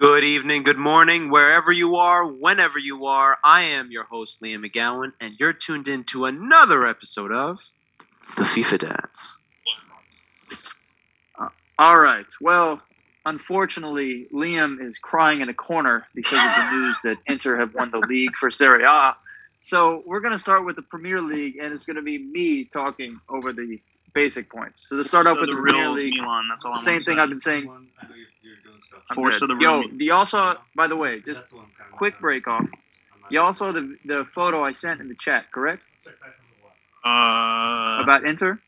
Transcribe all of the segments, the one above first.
Good evening, good morning, wherever you are, whenever you are. I am your host, Liam McGowan, and you're tuned in to another episode of The FIFA Dance. Uh, all right. Well, unfortunately, Liam is crying in a corner because of the news that Inter have won the league for Serie A. So we're going to start with the Premier League, and it's going to be me talking over the basic points. So to start off So with the, the Premier real League, Milan. That's all. I'm same thing I've been saying. I'm Force of the real Yo, do y'all saw? By the way, just quick break off. Y'all saw the the photo I sent in the chat, correct? Uh, about Inter?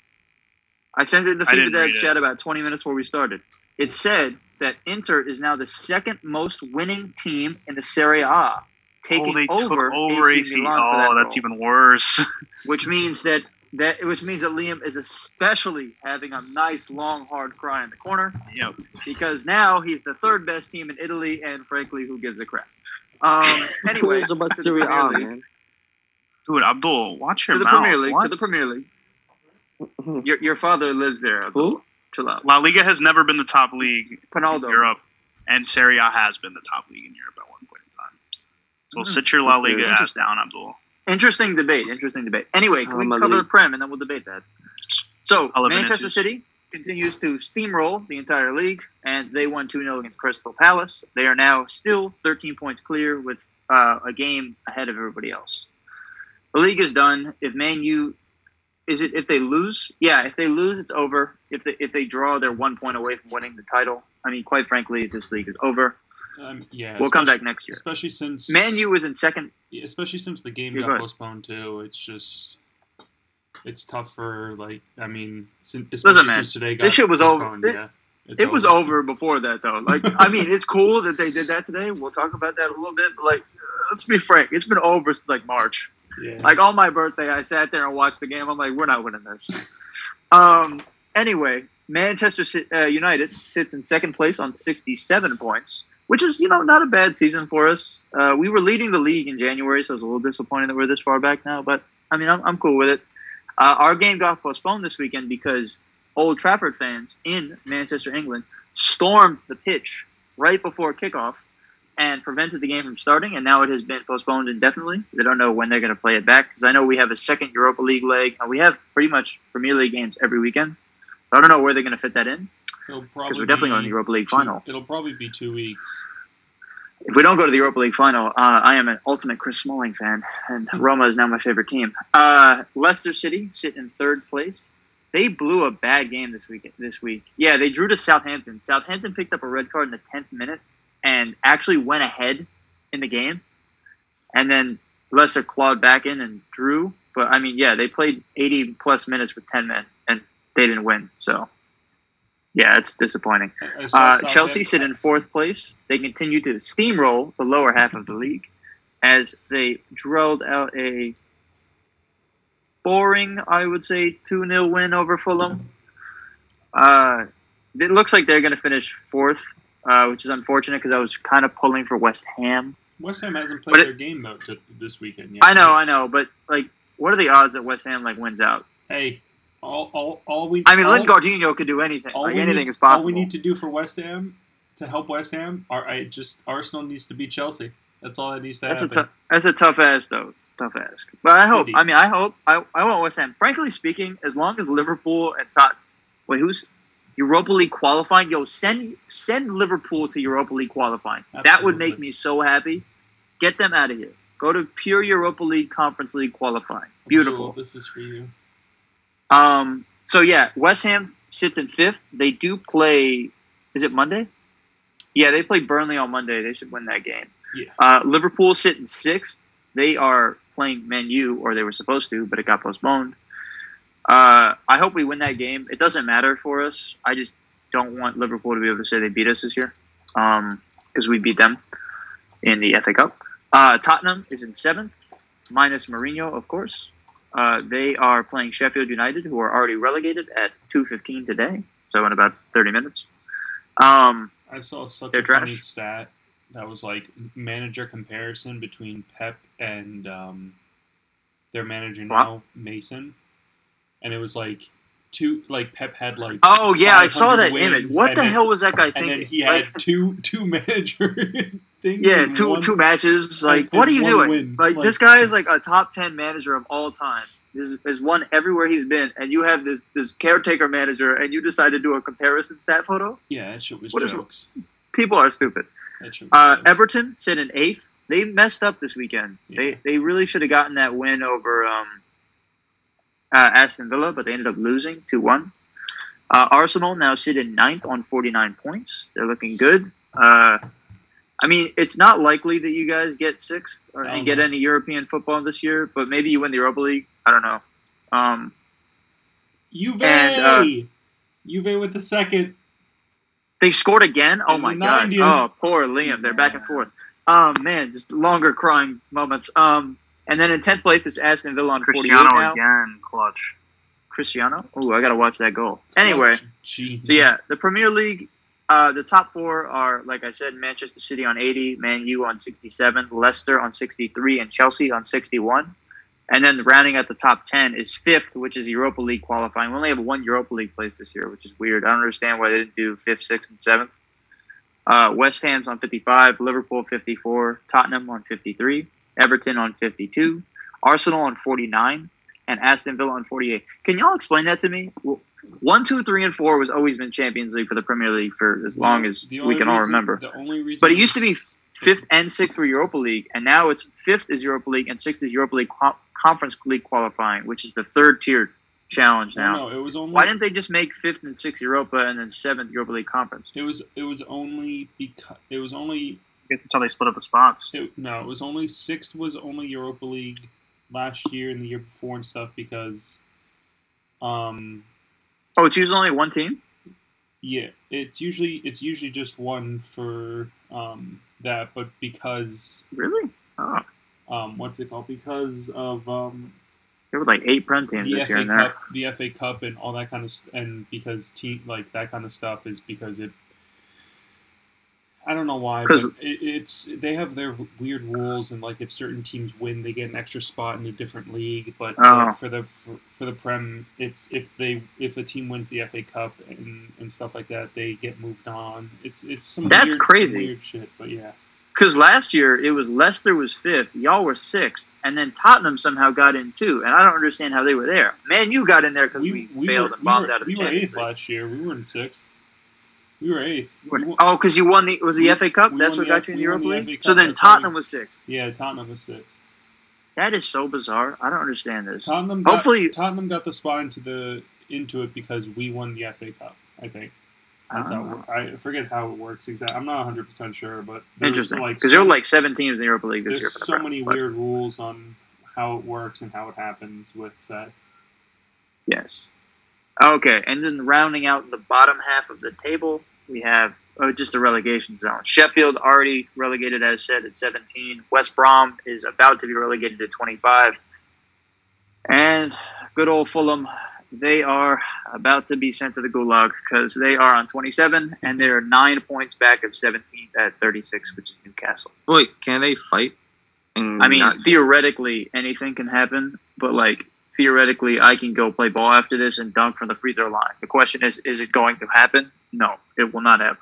I sent it in the I FIFA Dads chat about 20 minutes before we started. It said that Inter is now the second most winning team in the Serie A, taking oh, they over, took over AC AC. Milan for that Oh, that's role, even worse. which means that that which means that Liam is especially having a nice long hard cry in the corner yep. because now he's the third best team in Italy, and frankly, who gives a crap? Um, anyway, Who's about Serie A, man? Dude, Abdul, watch your To the mouth. Premier League. What? To the Premier League. Your, your father lives there. Who? Chill out. La Liga has never been the top league Pinaldo. in Europe, and Serie A has been the top league in Europe at one point in time. So Mhm. sit your La Liga ass down, Abdul. Interesting debate. Interesting debate. Anyway, can we Um, cover the Prem and then we'll debate that? So, Manchester inches. City continues to steamroll the entire league, and they won 2 0 against Crystal Palace. They are now still 13 points clear with uh, a game ahead of everybody else. The league is done. If Man U. Is it if they lose? Yeah, if they lose, it's over. If they if they draw, they're one point away from winning the title. I mean, quite frankly, this league is over. Um, yeah, We'll come back next year. Especially since Man U is in second. yeah, especially since the game Yeah, got ahead. postponed too. It's just it's tough for like I mean, since, Listen, especially man, today got this shit was over. postponed, It- yeah, It was over before that, though. Like, I mean, it's cool that they did that today. We'll talk about that a little bit. But like, let's be frank, it's been over since like March. Yeah. Like on my birthday, I sat there and watched the game. I'm like, we're not winning this. Um. Anyway, Manchester uh, United sits in second place on 67 points, which is you know not a bad season for us. Uh, we were leading the league in January, so it's a little disappointing that we're this far back now. But I mean, I'm, I'm cool with it. Uh, our game got postponed this weekend because Old Trafford fans in Manchester, England, stormed the pitch right before kickoff and prevented the game from starting. And now it has been postponed indefinitely. They don't know when they're going to play it back because I know we have a second Europa League leg and we have pretty much Premier League games every weekend. I don't know where they're going to fit that in It'll because we're definitely going to the Europa League two- final. It'll probably be two weeks. If we don't go to the Europa League final, uh, I am an ultimate Chris Smalling fan, and Roma is now my favorite team. Uh, Leicester City sit in third place. They blew a bad game this week. This week, yeah, they drew to Southampton. Southampton picked up a red card in the tenth minute and actually went ahead in the game, and then Leicester clawed back in and drew. But I mean, yeah, they played eighty plus minutes with ten men, and they didn't win. So, yeah, it's disappointing. I saw Uh, Chelsea sit in fourth place. They continue to steamroll the lower half of the league as they drilled out a boring, I would say, 2 0 win over Fulham. Uh, it looks like they're going to finish fourth, uh, which is unfortunate because I was kind of pulling for West Ham. West Ham hasn't played it- their game though to, this weekend yet. I know, I know, but like, what are the odds that West Ham like wins out? Hey, all, all, all we I mean, all, Lynn Gardino could do anything. all Like we anything need, is possible. All we need to do for West Ham to help West Ham, are I just Arsenal needs to beat Chelsea. That's all that needs to That's happen. tough. That's a tough ask, though. Tough ask. But I hope. Indeed. I mean, I hope. I, I want West Ham. Frankly speaking, as long as Liverpool and Tot, wait, who's Europa League qualifying? Yo, send send Liverpool to Europa League qualifying. That would make me so happy. Get them out of here. Go to pure Europa League Conference League qualifying. Beautiful. Abdul, This is for you. Um. So yeah, West Ham sits in fifth. They do play. Is it Monday? Yeah, they play Burnley on Monday. They should win that game. Yeah. Uh, Liverpool sit in sixth. They are playing Man U, or they were supposed to, but it got postponed. Uh, I hope we win that game. It doesn't matter for us. I just don't want Liverpool to be able to say they beat us this year, because we beat them in the FA Cup. Uh, Tottenham is in seventh, minus Mourinho, of course. Uh, they are playing Sheffield United, who are already relegated at 2:15 today, so in about 30 minutes. Um, I saw such a funny stat that was like manager comparison between Pep and um, their manager Wow. now, Mason. And it was like two like Pep had like Oh yeah, I saw that image. What the then- hell was that guy thinking? and then he had Like, two two manager things. yeah, two one- two matches. Like, what are you doing? win. Like, Like- this guy is like a top ten manager of all time. This has won everywhere he's been, and you have this this caretaker manager, and you decide to do a comparison stat photo. Yeah, that shit was What is- jokes. People are stupid. Uh. Everton sit in eighth. They messed up this weekend. Yeah. They they really should have gotten that win over um, uh, Aston Villa, but they ended up losing two one. Uh, Arsenal now sit in ninth on forty nine points. They're looking good. I mean, it's not likely that you guys get sixth or, and get any European football this year, but maybe you win the Europa League. I don't know. Um, Juve, and, uh, Juve with the second. They scored again. Oh my the god! 90th. Oh, poor Liam. They're back and forth. Um, man, just longer crying moments. Um, and then in tenth place is Aston Villa on forty-eight now. again, clutch. Cristiano. Oh, I gotta watch that goal. Anyway, so yeah, the Premier League. Uh, the top four are, like I said, Manchester City on 80, Man U on 67, Leicester on 63, and Chelsea on 61. And then rounding out the top 10 is fifth, which is Europa League qualifying. We only have one Europa League place this year, which is weird. I don't understand why they didn't do fifth, sixth, and seventh. Uh, West Ham's on 55, Liverpool 54, Tottenham on 53, Everton on 52, Arsenal on 49, and Aston Villa on 48. Can y'all explain that to me? One, two, three, and four was always been Champions League for the Premier League for as long as we can all remember. The only reason But it used to be Fifth and sixth were Europa League, and now it's fifth is Europa League and sixth is Europa League co- Conference League qualifying, which is the third tier challenge now. No, no, it was only. Why didn't they just make fifth and sixth Europa and then seventh Europa League Conference? It was. It was only because. It was only. until they split up the spots. It, no, it was only sixth was only Europa League last year and the year before and stuff because. Um. Oh, it's usually only one team. Yeah, it's usually it's usually just one for um that, but because Really? Oh, um what's it called? Because of um there were like eight Prem teams the this FA there. Cup, the FA Cup, and all that kind of, and because team like that kind of stuff is because it. I don't know why, but 'Cause- it, it's they have their weird rules, and like if certain teams win, they get an extra spot in a different league. But uh, Oh. for the for, for the Prem, it's if they if a team wins the FA Cup and, and stuff like that, they get moved on. It's it's some That's weird, some crazy. weird shit, but yeah. Because last year it was Leicester was fifth, y'all were sixth, and then Tottenham somehow got in too, and I don't understand how they were there. Man, you got in there because we, we failed were, and bombed we were, out of we the were eighth League. last year. We were in sixth. We were eighth. We won- Oh, because you won the was the We- FA Cup? That's what got you in the Europa League. So then how Tottenham was sixth. Yeah, Tottenham was sixth. That is so bizarre. I don't understand this. Tottenham got, Hopefully- Tottenham got the spot into the into it because we won the FA Cup. I think that's how it Ah. I forget how it works exactly. I'm not 100 percent sure, but Interesting. Like Because there were like seven teams in the Europa League this year. there's the so many but weird rules on how it works and how it happens with that. Yes. Okay, and then rounding out the bottom half of the table, we have oh, just the relegation zone. Sheffield already relegated, as said, at 17. West Brom is about to be relegated to 25. And good old Fulham, they are about to be sent to the gulag because they are on 27 and they're nine points back of 17th at 36, which is Newcastle. Wait, can they fight? I mean, not- theoretically, anything can happen, but like theoretically, I can go play ball after this and dunk from the free throw line. The question is, is it going to happen? No, it will not happen.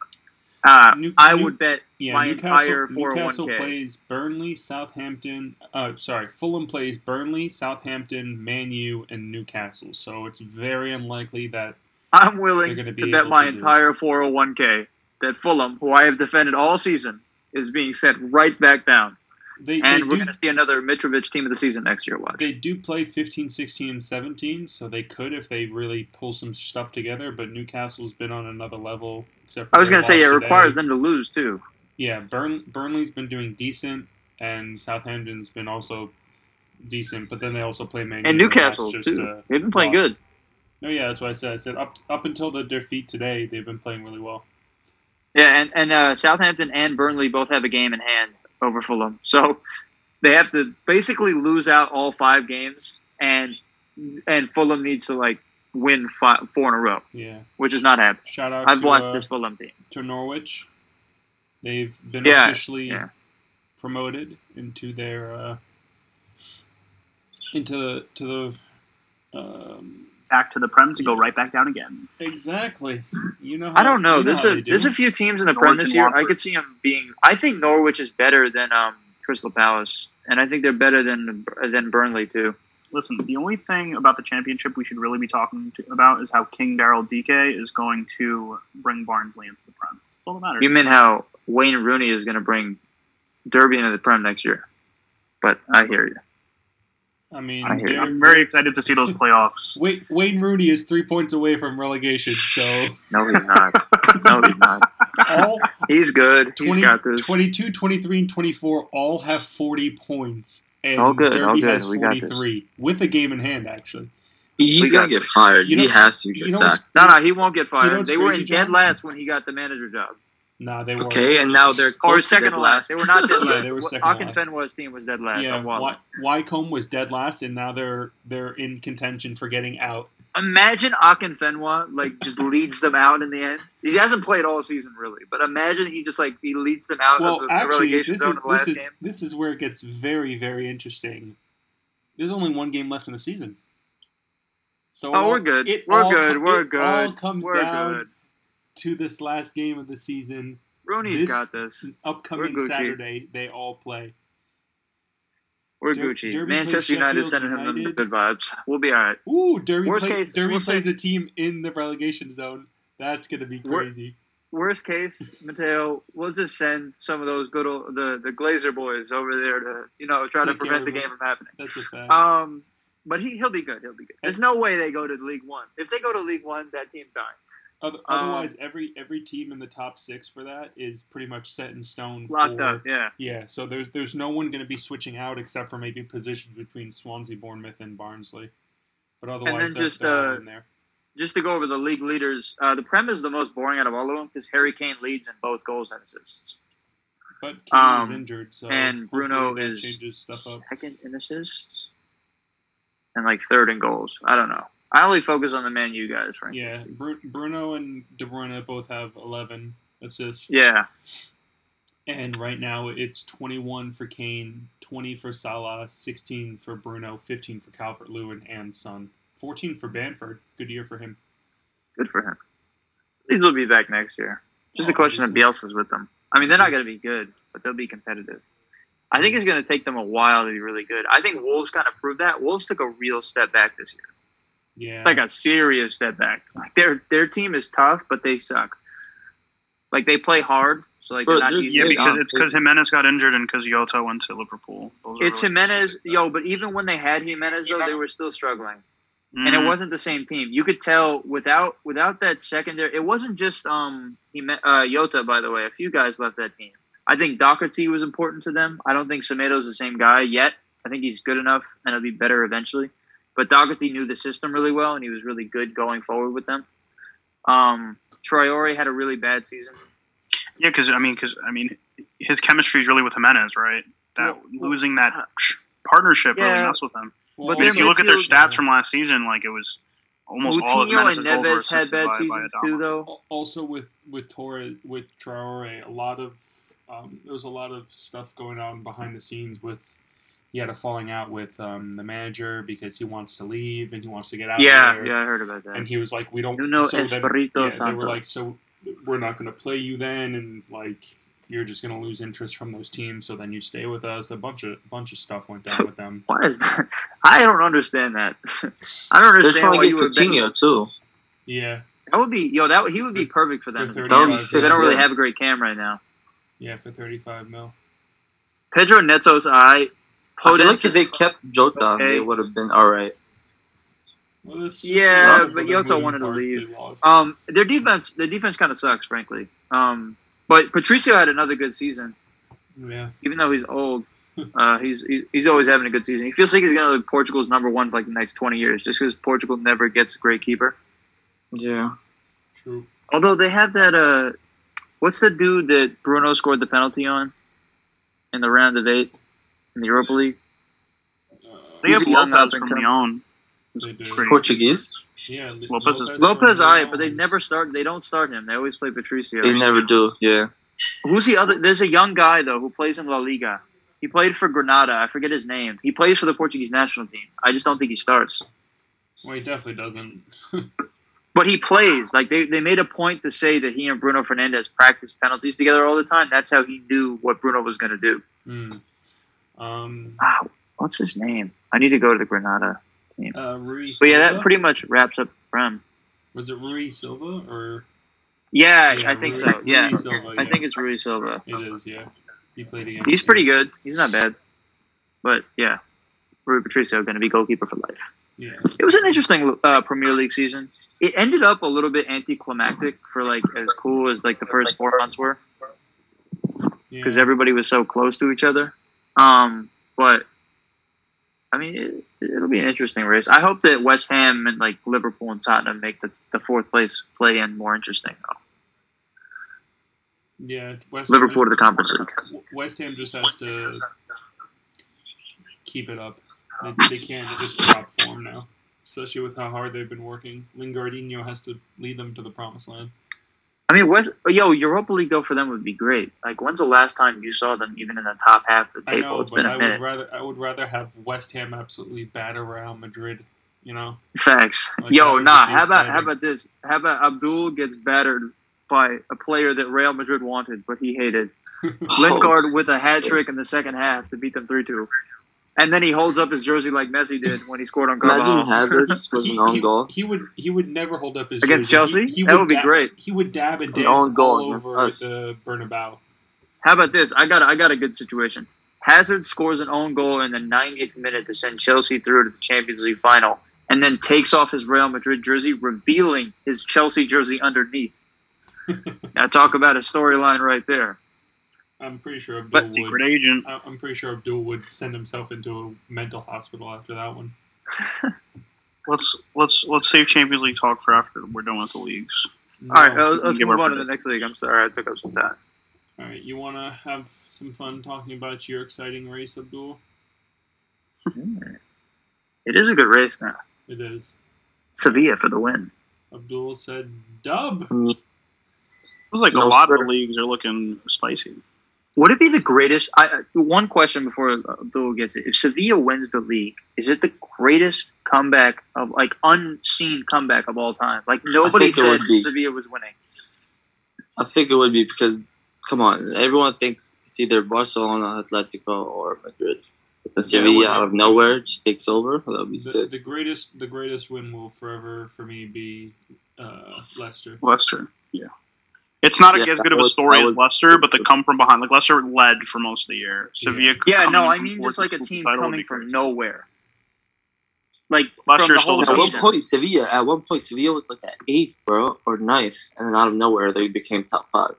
Uh, New- I New- would bet Yeah, my Newcastle, entire 401k. Newcastle plays Burnley, Southampton. Uh, sorry, Fulham plays Burnley, Southampton, Man U, and Newcastle. So it's very unlikely that I'm willing to bet my to entire 401k that Fulham, who I have defended all season, is being sent right back down. They, they And we're going to see another Mitrovic team of the season next year. Watch. They do play 15, 16, and 17, so they could if they really pull some stuff together, but Newcastle's been on another level. Except for I was going to say, it today. requires them to lose too. Yeah, Burn, Burnley's been doing decent, and Southampton's been also decent, but then they also play Man And Newcastle just, too. They've been playing loss. good. No, yeah, that's what I said. I said up up until the defeat today, they've been playing really well. Yeah, and and uh, Southampton and Burnley both have a game in hand over Fulham, so they have to basically lose out all five games, and and Fulham needs to like win five, four in a row, Yeah. which is not happening. Shout out I've to, watched uh, this Fulham team. to Norwich. They've been Yeah, officially yeah. promoted into their uh, into the to the um, back to the Prem to go right back down again. Exactly. You know. How, I don't know. you There's how a they do. there's a few teams in the Norwich Prem this and year. I could see them being. I think Norwich is better than um, Crystal Palace, and I think they're better than than Burnley too. Listen, the only thing about the championship we should really be talking to, about is how King Daryl DK is going to bring Barnsley into the Prem. That's all that matters. You mean how Wayne Rooney is going to bring Derby into the Prem next year? But I hear you. I mean, I hear I'm very excited to see those playoffs. Wait, Wayne Rooney is three points away from relegation, so No, he's not. no, he's not. all He's good. He's 20, got this. 22, 23, and 24 all have 40 points. And all good, all Derby good. has We got this. 43, with a game in hand, actually. He's gonna get fired. You know- he has to You get know sacked. No, no, he won't get You know fired. they were in dead last when he got the manager job. Nah, they were Okay, and now they're Or to second dead to last. They were not dead Yeah, last. they were second to last. Akinfenwa's team was dead last. Yeah. Wy- Wycombe was dead last, and now they're they're in contention for getting out. Imagine Akinfenwa like just leads them out in the end. He hasn't played all season really, but imagine he just like he leads them out Well, of the, the actually, relegation this zone is in the last this is game. this is where it gets very very interesting. There's only one game left in the season, so Oh, all- we're good. We're good. com- We're it all comes We're down good. To this last game of the season. Rooney's this- got this. Upcoming Saturday, they all play. We're Der- Gucci. Derby Manchester United sending him the good vibes. We'll be all right. Ooh, Derby, Worst play, case, Derby plays say- a team in the relegation zone. That's gonna be crazy. Worst case, Mateo, we'll just send some of those good old the the Glazer boys over there to you know try to Take care prevent the game from happening. That's a fact. Um, but he he'll be good. He'll be good. There's no way they go to League One. If they go to League One, that team's dying. Um, Otherwise, every every team in the top six for that is pretty much set in stone. Locked for, up. Yeah. Yeah, so there's there's no one going to be switching out except for maybe positions between Swansea, Bournemouth, and Barnsley. But otherwise, and then just, uh, in there. Just to go over the league leaders, uh, the Prem is the most boring out of all of them because Harry Kane leads in both goals and assists, But Kane is um, injured, so and Bruno is changes stuff up. second in assists, and like third in goals. I don't know. I only focus on the Man U guys, right? Yeah, Bru- Bruno and De Bruyne both have 11 assists. Yeah. And right now it's 21 for Kane, 20 for Salah, 16 for Bruno, 15 for Calvert Lewin and Son, 14 for Bamford. Good year for him. Good for him. These will be back next year. Just a Oh, question of. Bielsa's with them. I mean, they're not going to be good, but they'll be competitive. I think it's going to take them a while to be really good. I think Wolves kind of proved that. Wolves took a real step back this year, Yeah. like a serious step back. Like their their team is tough, but they suck. Like they play hard, so like Bro, they're not they're- easy. Yeah, because it's because Jimenez got injured and because Jota went to Liverpool. Those It's really- Jimenez, yo, but even when they had Jimenez, though, they were still struggling. and it Mhm. wasn't the same team. You could tell without without that secondary. It wasn't just um he met, uh, Jota by the way. A few guys left that team. I think Doherty was important to them. I don't think Semedo's the same guy yet. I think he's good enough and he'll be better eventually. But Doherty knew the system really well and he was really good going forward with them. Um, Traore had a really bad season. Yeah, because I mean, because I mean, his chemistry is really with Jimenez, right? That Well, well, losing that partnership Yeah. really messed with him. Well, but And if you look at their midfield- stats from last season, like it was almost all of Moutinho Jimenez's and Neves had bad by- by seasons Adama. too, though. Also with with Torre with Traore, a lot of um, there was a lot of stuff going on behind the scenes with he had a falling out with um, the manager because he wants to leave and he wants to get out. Yeah, of there. yeah, yeah, I heard about that. And he was like, "We don't." Nuno so then- Espirito yeah, they were like, "So we're not going to play you then," and like you're just going to lose interest from those teams. So then you stay with us. A bunch of bunch of stuff went down with them. Why is that? I don't understand that. I don't understand. They're trying why to get would bet- Coutinho too. Yeah, That would be yo. That he would be perfect for for them. 35 That would be mil. sick. They don't really have a great cam right now. yeah, for thirty five mil. Pedro Neto's I. I feel like if they kept Jota, Okay. they would have been all right. Well, Yeah, a lot of but other Jota wanted to leave. Um, their defense, their defense kind of sucks, frankly. Um, but Patricio had another good season, yeah, even though he's old. Uh, he's he's always having a good season. He feels like he's gonna be Portugal's number one for like the next twenty years, just because Portugal never gets a great keeper. Yeah. true. Although they have that uh, what's the dude that Bruno scored the penalty on in the round of eight in the Europa League? Uh, They He's have Lopes from coming- Lyon. It's They do. pretty- Portuguese. yeah, Li- Lopes is- Lopes, I, Lyon. but they never start. They don't start him. They always play Patricio. They never do. Yeah. Who's the other? There's a young guy though who plays in La Liga. He played for Granada. I forget his name. He plays for the Portuguese national team. I just don't think he starts. Well, he definitely doesn't. But he plays. Like they, they made a point to say that he and Bruno Fernandes practice penalties together all the time. That's how he knew what Bruno was going to do. Hmm. Um, Wow, what's his name? I need to go to the Granada. uh, Rui But yeah, that pretty much wraps up Prem. was it Rui Silva or Yeah, Yeah, I think Rui- so. Yeah, Silva, I think it's Rui Silva. it is? Yeah, he played against. He's him. pretty good. He's not bad. But yeah, Rui Patricio going to be goalkeeper for life. Yeah, It was an interesting uh, Premier League season. It ended up a little bit anticlimactic for like as cool as like the first four months were because yeah. everybody was so close to each other. Um, but I mean, it, it'll be an interesting race. I hope that West Ham and like Liverpool and Tottenham make the, the fourth place play in more interesting. Though. yeah. West Liverpool to the Conference League. West Ham just has to keep it up. They, they can't just drop form now, especially with how hard they've been working. Lingardinho has to lead them to the promised land. I mean, West, yo, Europa League though for them would be great. Like, when's the last time you saw them even in the top half of the I table? know, it's but been I a would minute. rather I would rather have West Ham absolutely batter Real Madrid. You know, Thanks. Like, that Yo, nah. be How about exciting. how about this? How about Abdul gets battered by a player that Real Madrid wanted, but he hated. Lingard oh, with a hat trick in the second half to beat them three two. And then he holds up his jersey like Messi did when he scored on Imagine Hazard scores an own he- goal. he would he would never hold up his Against jersey. Chelsea? He, he That would be dab- great. He would dab and dance own goal all over us. the Bernabeu. How about this? I got I got a good situation. Hazard scores an own goal in the 90th minute to send Chelsea through to the Champions League final, and then takes off his Real Madrid jersey, revealing his Chelsea jersey underneath. now talk about a storyline right there. I'm pretty sure But Abdul Secret would. agent. I- I'm pretty sure Abdul would send himself into a mental hospital after that one. Let's let's let's save Champions League talk for after we're done with the leagues. All right, No. uh, let's give move our on to the next league. I'm sorry, I took up some time. All right, you want to have some fun talking about your exciting race, Abdul? It is a good race now. It is. Sevilla for the win. Abdul said, "Dub." It was like a lot sir. of the leagues are looking spicy. Would it be the greatest? I, I- one question before Abdul gets it: If Sevilla wins the league, is it the greatest comeback of like unseen comeback of all time? Like nobody think said. Sevilla was winning. I think it would be because, come on, everyone thinks it's either Barcelona, Atletico, or Madrid. But the Sevilla out of nowhere just takes over. That would be The, sick. the greatest, the greatest win will forever for me be uh, Leicester. Leicester, yeah. It's not Yeah, as that good of a was- story that as was- Leicester, but the come from behind. Like Leicester led for most of the year. Sevilla. Yeah, coming no, I mean just like a team coming from great. nowhere. Like Leicester from the still whole the At one point, Sevilla. At one point, Sevilla was like at eighth, bro, or ninth, and then out of nowhere, they became top five.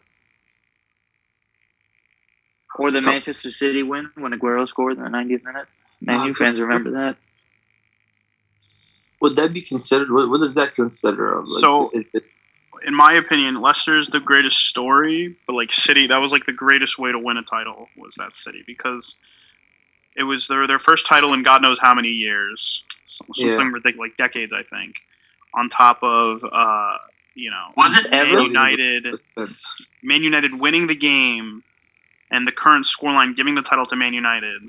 Or the So- Manchester City win when Aguero scored in the 90th minute. Man, you fans remember that? Would that be considered? What, what is that considered? Of? Like, So- is it, in my opinion, Leicester's the greatest story, but like City, that was like the greatest way to win a title was that City because it was their their first title in God knows how many years, something Yeah. ridiculous, like decades, I think. On top of, uh, you know, Was it Man ever? United, defense? Man United winning the game, and the current scoreline giving the title to Man United.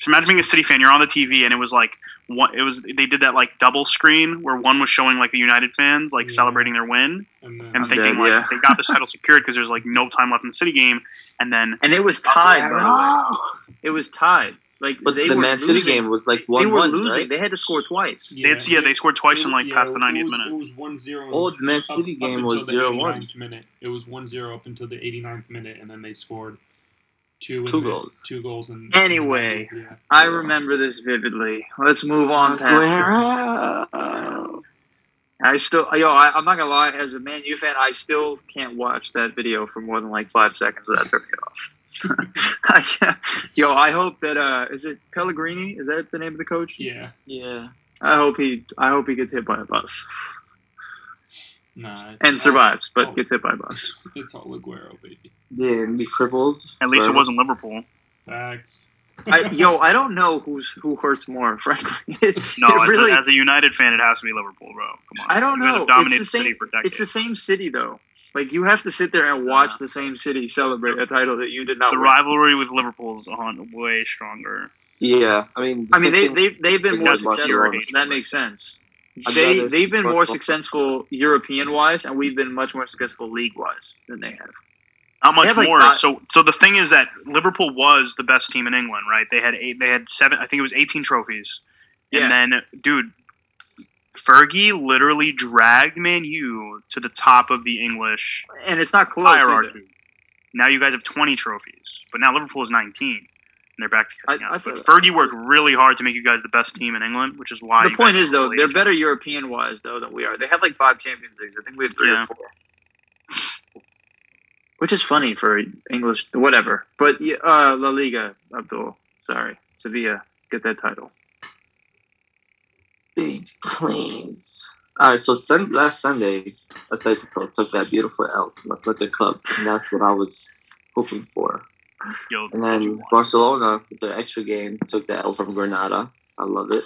So imagine being a City fan, you're on the TV, and it was like one. It was they did that like double screen where one was showing like the United fans like Yeah. celebrating their win, And then, and I'm thinking dead, like yeah. they got this title secured because there's like no time left in the City game, and then And it was tied, by the way. It was tied. Like But they the were Man City game was like one. They were one, losing. right? They had to score twice. they had, yeah they scored twice in like yeah, past the 90th was- minute. It was 1-0. Oh, the Man City up game until was the 0-1. minute. It was 1-0 up until the 89th minute, and then they scored two in Two the- goals. Two goals. In, Anyway. in yeah. I remember this vividly. Let's move on past. Aguero. I still, yo, I, I'm not gonna lie. As a Man U fan, I still can't watch that video for more than like five seconds without turning it off. I- yo, I hope that uh, is it Pellegrini? Is that the name of the coach? Yeah. Yeah. I hope he, I hope he gets hit by a bus Nah. And survives, but Oh. gets hit by a bus. It's all Aguero, baby. Yeah, and be crippled. At least it wasn't Liverpool. Facts. I, yo, I don't know who's who hurts more, frankly. It- No, it as, really, a, as a United fan, it has to be Liverpool, bro. Come on, I don't you know. have It's dominated the same. City. It's the same city though. Like you have to sit there and watch Yeah. the same city celebrate a title that you did not the win. rivalry with Liverpool is on way stronger. Yeah, I mean. I mean, they thing- they they've been more successful. That makes sense. They they've been more successful European wise, and we've been much more successful league wise than they have. Not much have, like, more. five- so, so the thing is that Liverpool was the best team in England, right? They had eight. They had seven. I think it was eighteen trophies. Yeah. And then, dude, Fergie literally dragged Man U to the top of the English And it's not close. either. hierarchy. Now you guys have twenty trophies, but now Liverpool is nineteen. And they're back to catching I- I up. But thought- Fergie worked really hard to make you guys the best team in England, which is why. The point is though, they're better European wise though than we are. They have like five Champions Leagues. I think we have three Yeah. or four. Which is funny for English, whatever. But uh, La Liga, Abdul. Sorry, Sevilla get that title. Big planes. All right, so sun- last Sunday, Atletico took that beautiful L from Athletic Club, and that's what I was hoping for. Yo, And then Barcelona, with their extra game, took the L from Granada. I love it,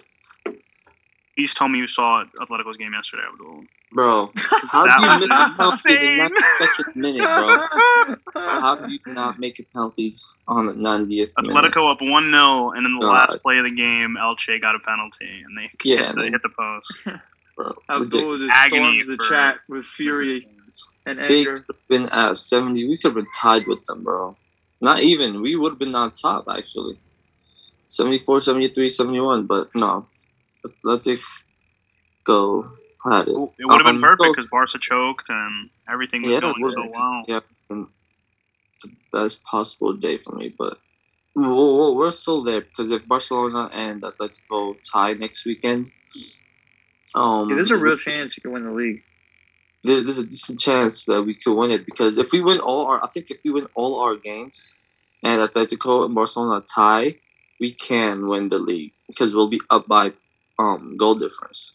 Please tell me you saw Atletico's game yesterday, Abdul. bro. How do you miss a penalty in insane. the 90th minute, bro? How do you not make a penalty on the 90th minute? Atletico up one 0 and then the God. last play of the game, Elche got a penalty, and they Yeah, hit, and the, hit the post. Bro, Abdul just Agony storms the for- chat with fury and anger. Big anger. been at 70. We could have been tied with them, bro. Not even. We would have been on top, actually. 74, 73, 71, but no. Athletic go had it. It would have been Um, perfect so- because Barca choked and everything was Yeah, going would've so been. well. Yeah, been the best possible day for me, but we'll, we'll- we're still there because if Barcelona and Atletico tie next weekend, um, Yeah, there's a real chance you can win the league. There, there's a decent chance that we could win it because if we win all our, I think if we win all our games, and Atletico and Barcelona tie, we can win the league because we'll be up by um goal difference.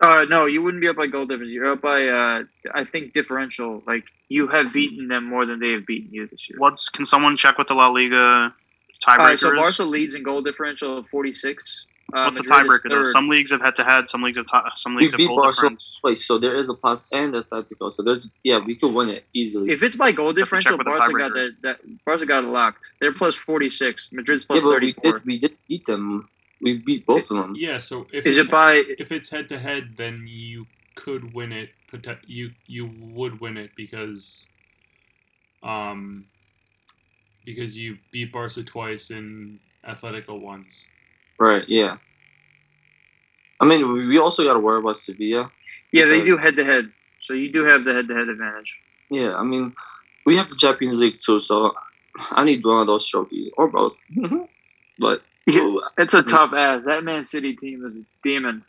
Uh, no, you wouldn't be up by goal difference. You're up by, uh, I think, differential. Like you have beaten them more than they have beaten you this year. What's can someone check what the La Liga tiebreaker All right, so is? Barca leads in goal differential of 46. Uh, What's the Madrid is tiebreaker though? third. Some leagues have head to head, some leagues have ti- some We leagues have beat goal Barcelona difference. twice, so there is a pass and Atletico. So there's yeah, we could win it easily. If it's by goal to differential, with the Barca got tiebreaker. that, that. Barca got it locked. They're plus 46. Madrid's yeah, plus but we 34. did we did beat them. We beat both of them. Yeah, so if Is it's it by? if it's head to head, then you could win it. You you would win it because, um, because you beat Barca twice and Atletico once. Right? Yeah. I mean, we also got to worry about Sevilla. Yeah, they do head to head. So you do have the head to head advantage. Yeah, I mean, we have the Champions League too, so I need one of those trophies or both. Mm-hmm. but Yeah. Oh, it's a tough ass. That Man City team is a demon.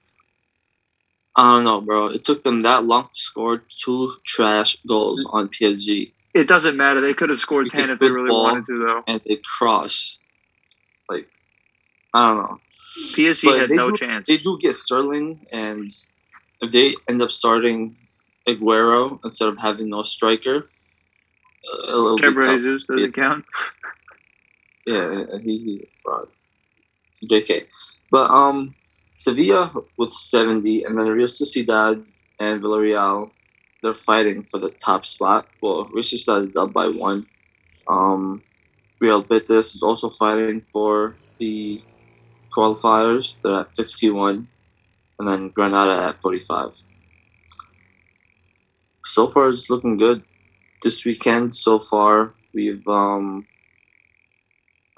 I don't know, bro. It took them that long to score two trash goals mm. on PSG, It doesn't matter. They could have scored 10 if they really wanted to, though. and they cross. Like, I don't know. PSG But had no do- chance. They do get Sterling, and if they end up starting Aguero instead of having no striker, uh, Gabriel. Jesus doesn't count. Yeah, he's a fraud. JK. But um, Sevilla with 70, and then Real Sociedad and Villarreal, they're fighting for the top spot. Well, Real Sociedad is up by one. Um, Real Betis is also fighting for the qualifiers. They're at 51, and then Granada at 45. So far, it's looking good. This weekend, so far, we've um,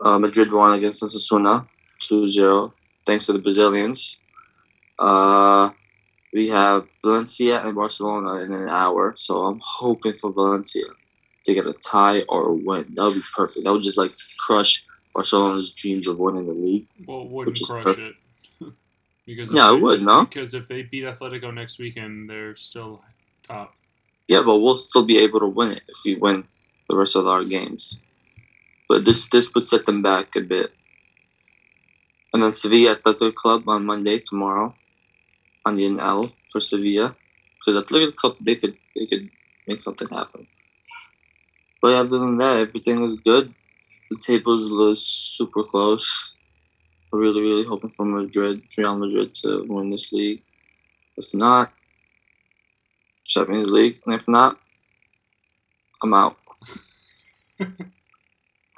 uh, Madrid won against Osasuna 2-0 thanks to the Brazilians. Uh, we have Valencia and Barcelona in an hour, so I'm hoping for Valencia to get a tie or a win. That would be perfect. That would just like crush Barcelona's dreams of winning the league. Well, it wouldn't crush perfect. it. because Yeah, it would, no? Because if they beat Atletico next weekend, they're still top. Yeah, but we'll still be able to win it if we win the rest of our games. But this this would set them back a bit. And then Sevilla Athletic Club on Monday tomorrow, on the NL for Sevilla, because Athletic Club they could they could make something happen. But other than that, everything is good. The tables look super close. We're really really hoping for Madrid, Real Madrid to win this league. If not, Champions League, and if not, I'm out.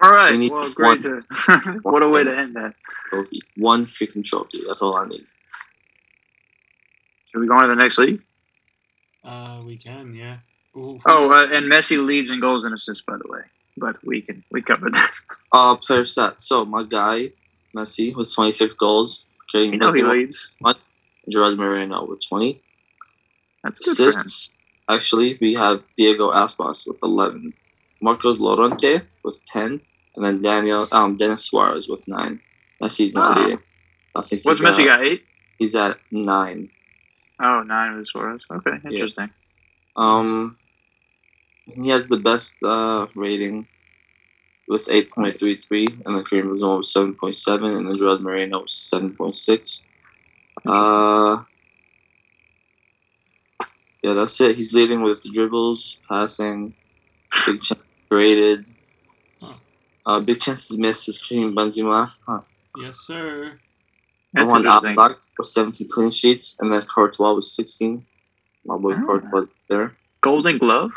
All right. We Well, great to. what a way to end that. Trophy, one freaking trophy. That's all I need. Should we go on to the next league? Uh, we can, yeah. Ooh, Oh, uh, and Messi leads in goals and assists, by the way. But we can we covered that. Uh, player stats. So my guy, Messi, with 26 goals. You Creating know he leads. Gerard Moreno with 20. That's good. Assists, actually, we have Diego Aspas with 11. Marcos Llorente with 10. And then Daniel, um, Denis Suarez with 9. Messi's not leading. I think What's Messi got? Eight? He's at 9. Oh, nine with Suarez. Okay, interesting. Um, he has the best uh, rating with 8.33, and then Karim Benzema was 7.7, and then Gerard Moreno was 7.6. Uh, yeah, that's it. He's leading with dribbles, passing, big chance created. Uh, big chances missed is Karim Benzema. Huh. yes, sir. That's One interesting. Oblak was 17 clean sheets, and then Courtois was 16. My boy Ah. Courtois there. Golden Glove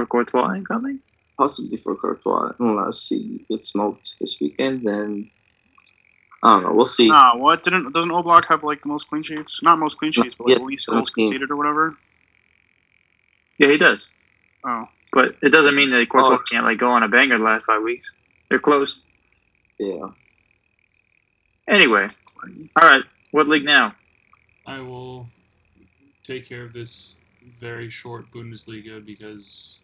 for Courtois incoming. possibly for Courtois unless he gets smoked this weekend. Then I don't know. We'll see. Nah, what didn't doesn't Oblak have like the most clean sheets? Not most clean sheets, but like Yeah, least goals conceded or whatever. Yeah, he does. Oh, But it doesn't mean that Courtois Oh. can't like go on a banger the last five weeks. They're close. Yeah. Anyway, all right. What league now? I will take care of this very short Bundesliga because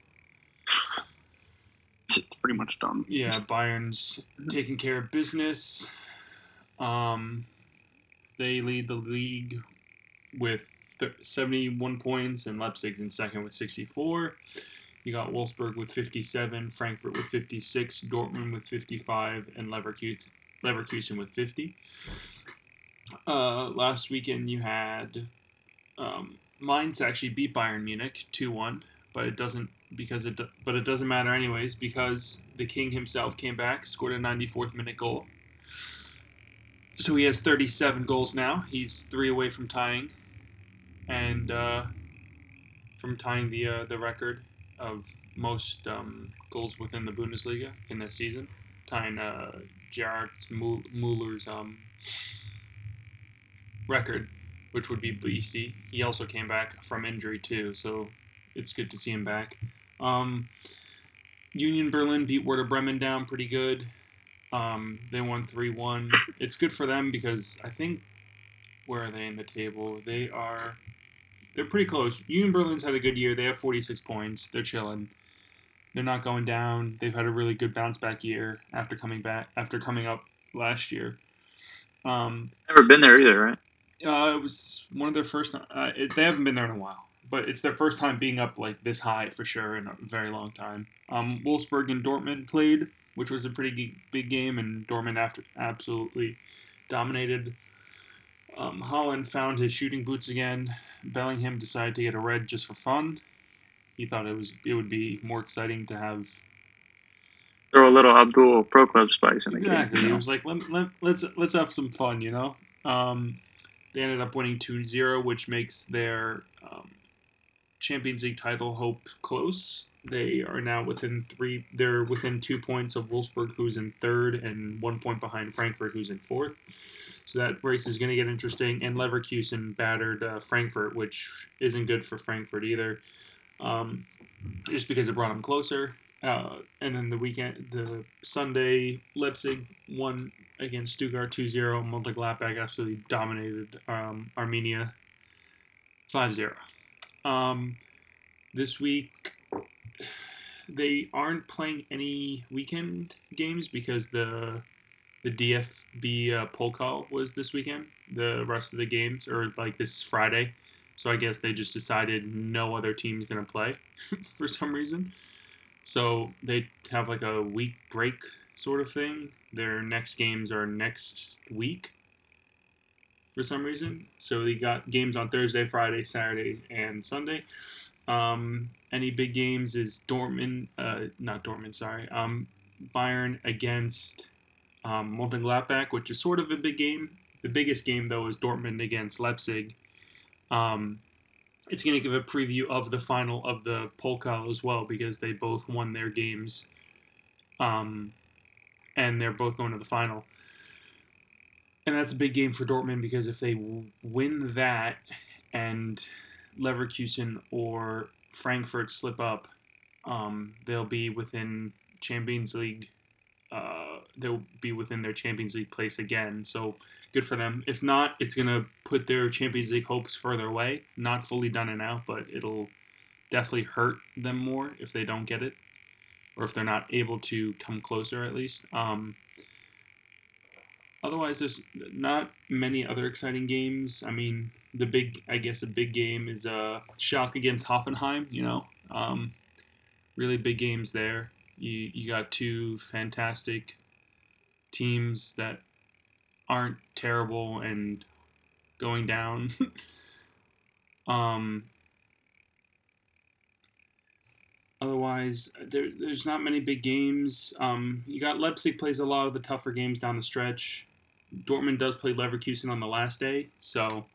it's pretty much done. yeah, Bayern's taking care of business. Um, they lead the league with th- 71 points, and Leipzig's in second with 64. You got Wolfsburg with 57, Frankfurt with 56, Dortmund with 55, and Leverkusen, Leverkusen with 50. Uh, last weekend you had um, Mainz actually beat Bayern Munich 2-1, but it doesn't because it but it doesn't matter anyways because the king himself came back, scored a 94th minute goal. So he has 37 goals now. He's three away from tying, and uh, from tying the uh, the record of most um, goals within the Bundesliga in this season, tying uh, Gerard Muller's um, record, which would be beastie. He also came back from injury too, so it's good to see him back. Um, Union Berlin beat Werder Bremen down pretty good. Um, they won 3 1. It's good for them because I think. Where are they in the table? They are. They're pretty close. Union Berlin's had a good year. They have 46 points. They're chilling. They're not going down. They've had a really good bounce back year after coming back after coming up last year. Um, Never been there either, right? uh, it was one of their first. Uh, it, they haven't been there in a while, but it's their first time being up like this high for sure in a very long time. Um, Wolfsburg and Dortmund played, which was a pretty big game, and Dortmund after absolutely dominated. Um, Haaland found his shooting boots again. Bellingham decided to get a red just for fun. He thought it was it would be more exciting to have Throw a little Abdul Pro Club spice in the Exactly. game. He you know? was like, let, let, let's let's have some fun, you know. Um, they ended up winning 2-0, which makes their um, Champions League title hope close. They are now within three. They're within two points of Wolfsburg, who's in third, and one point behind Frankfurt, who's in fourth. So that race is going to get interesting. And Leverkusen battered uh, Frankfurt, which isn't good for Frankfurt either, um, just because it brought them closer. Uh, and then the weekend, the Sunday, Leipzig won against Stuttgart 2-0. Mönchengladbach absolutely dominated um, Arminia 5-0. Um, this week, they aren't playing any weekend games because the the DFB uh, call was this weekend. The rest of the games are like this Friday. So I guess they just decided no other team's to play for some reason. So they have like a week break sort of thing. Their next games are next week for some reason. So they got games on Thursday, Friday, Saturday, and Sunday. Um, any big games is Dortmund, uh, not Dortmund, sorry, um, Bayern against um, Mönchengladbach, which is sort of a big game. The biggest game though is Dortmund against Leipzig. Um, it's going to give a preview of the final of the Pokal as well because they both won their games, um, and they're both going to the final. And that's a big game for Dortmund because if they win that and Leverkusen or Frankfurt slip up, um, they'll be within Champions League. Uh, they'll be within their Champions League place again. So good for them. If not, it's gonna put their Champions League hopes further away. Not fully done and out, but it'll definitely hurt them more if they don't get it, or if they're not able to come closer at least. Um, otherwise, there's not many other exciting games. I mean, the big, I guess, a big game is uh, Schalke against Hoffenheim. You know, um, really big games there. You you got two fantastic teams that aren't terrible and going down. um, otherwise, there, there's not many big games. Um, you got Leipzig plays a lot of the tougher games down the stretch. Dortmund does play Leverkusen on the last day, so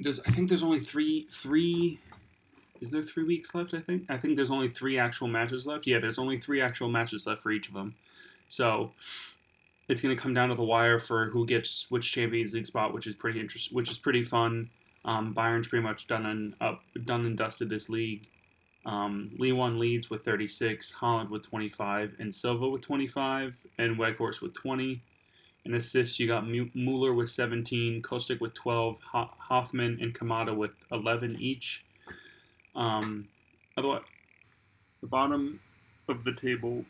there's I think there's only three three. Is there three weeks left? I think I think there's only three actual matches left. Yeah, there's only three actual matches left for each of them. So it's going to come down to the wire for who gets which Champions League spot, which is pretty interesting, which is pretty fun. Um, Bayern's pretty much done and up, done and dusted this league. Um, Lyon leads with 36, Haaland with 25, and Silva with 25, and Weghorst with 20. In assists, you got Mueller with 17, Kostic with 12, Hofmann and Kamada with 11 each. Um, otherwise, the bottom of the table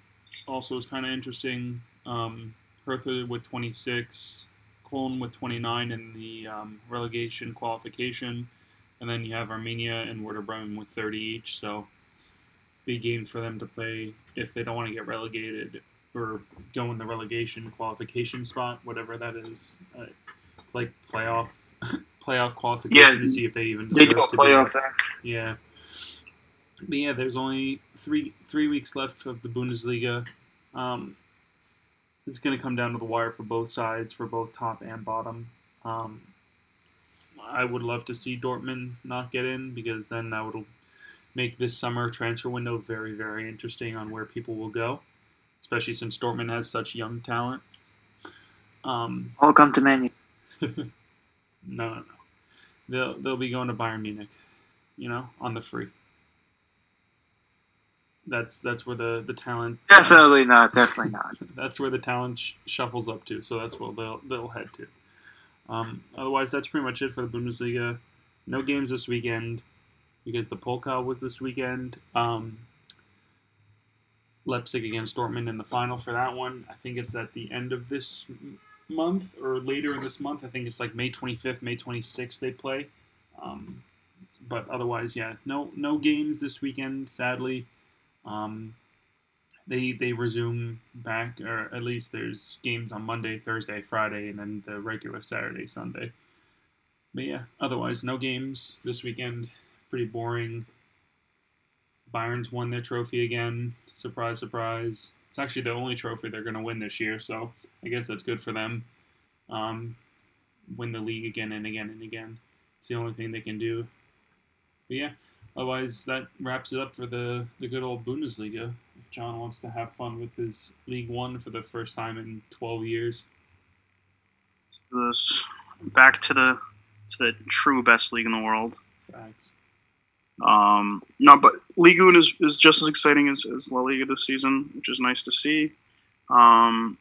also is kind of interesting. Um, Hertha with 26, Cologne with 29 in the um, relegation qualification, and then you have Arminia and Werder Bremen with 30 each. So big games for them to play if they don't want to get relegated or go in the relegation qualification spot, whatever that is, uh, like playoff playoff qualification Yeah, to see if they even deserve to be playoff there. yeah. But yeah, there's only three three weeks left of the Bundesliga. Um, it's going to come down to the wire for both sides, for both top and bottom. Um, I would love to see Dortmund not get in because then that would make this summer transfer window very, very interesting on where people will go, especially since Dortmund has such young talent. Um, All come to Man no, no, no. They'll they'll be going to Bayern Munich, you know, on the free. That's that's where the the talent Definitely not. Definitely not. that's where the talent sh- shuffles up to. So that's what they'll they'll head to. Um, otherwise, that's pretty much it for the Bundesliga. No games this weekend because the Pokal was this weekend. Um, Leipzig against Dortmund in the final for that one. I think it's at the end of this month or later in this month. I think it's like May 25th, May 26th they play. Um, but otherwise, yeah, no no games this weekend. Sadly, um, they they resume back, or at least there's games on Monday, Thursday, Friday, and then the regular Saturday, Sunday. But yeah, otherwise no games this weekend. Pretty boring. Bayern's won their trophy again. Surprise, surprise. It's actually the only trophy they're going to win this year, so I guess that's good for them. Um, win the league again and again and again. It's the only thing they can do. But yeah, otherwise that wraps it up for the, the good old Bundesliga. If John wants to have fun with his Ligue 1 for the first time in 12 years. This back to the to the true best league in the world. Facts. Um, no, but Ligue 1 is, is just as exciting as, as La Liga this season, which is nice to see. Um,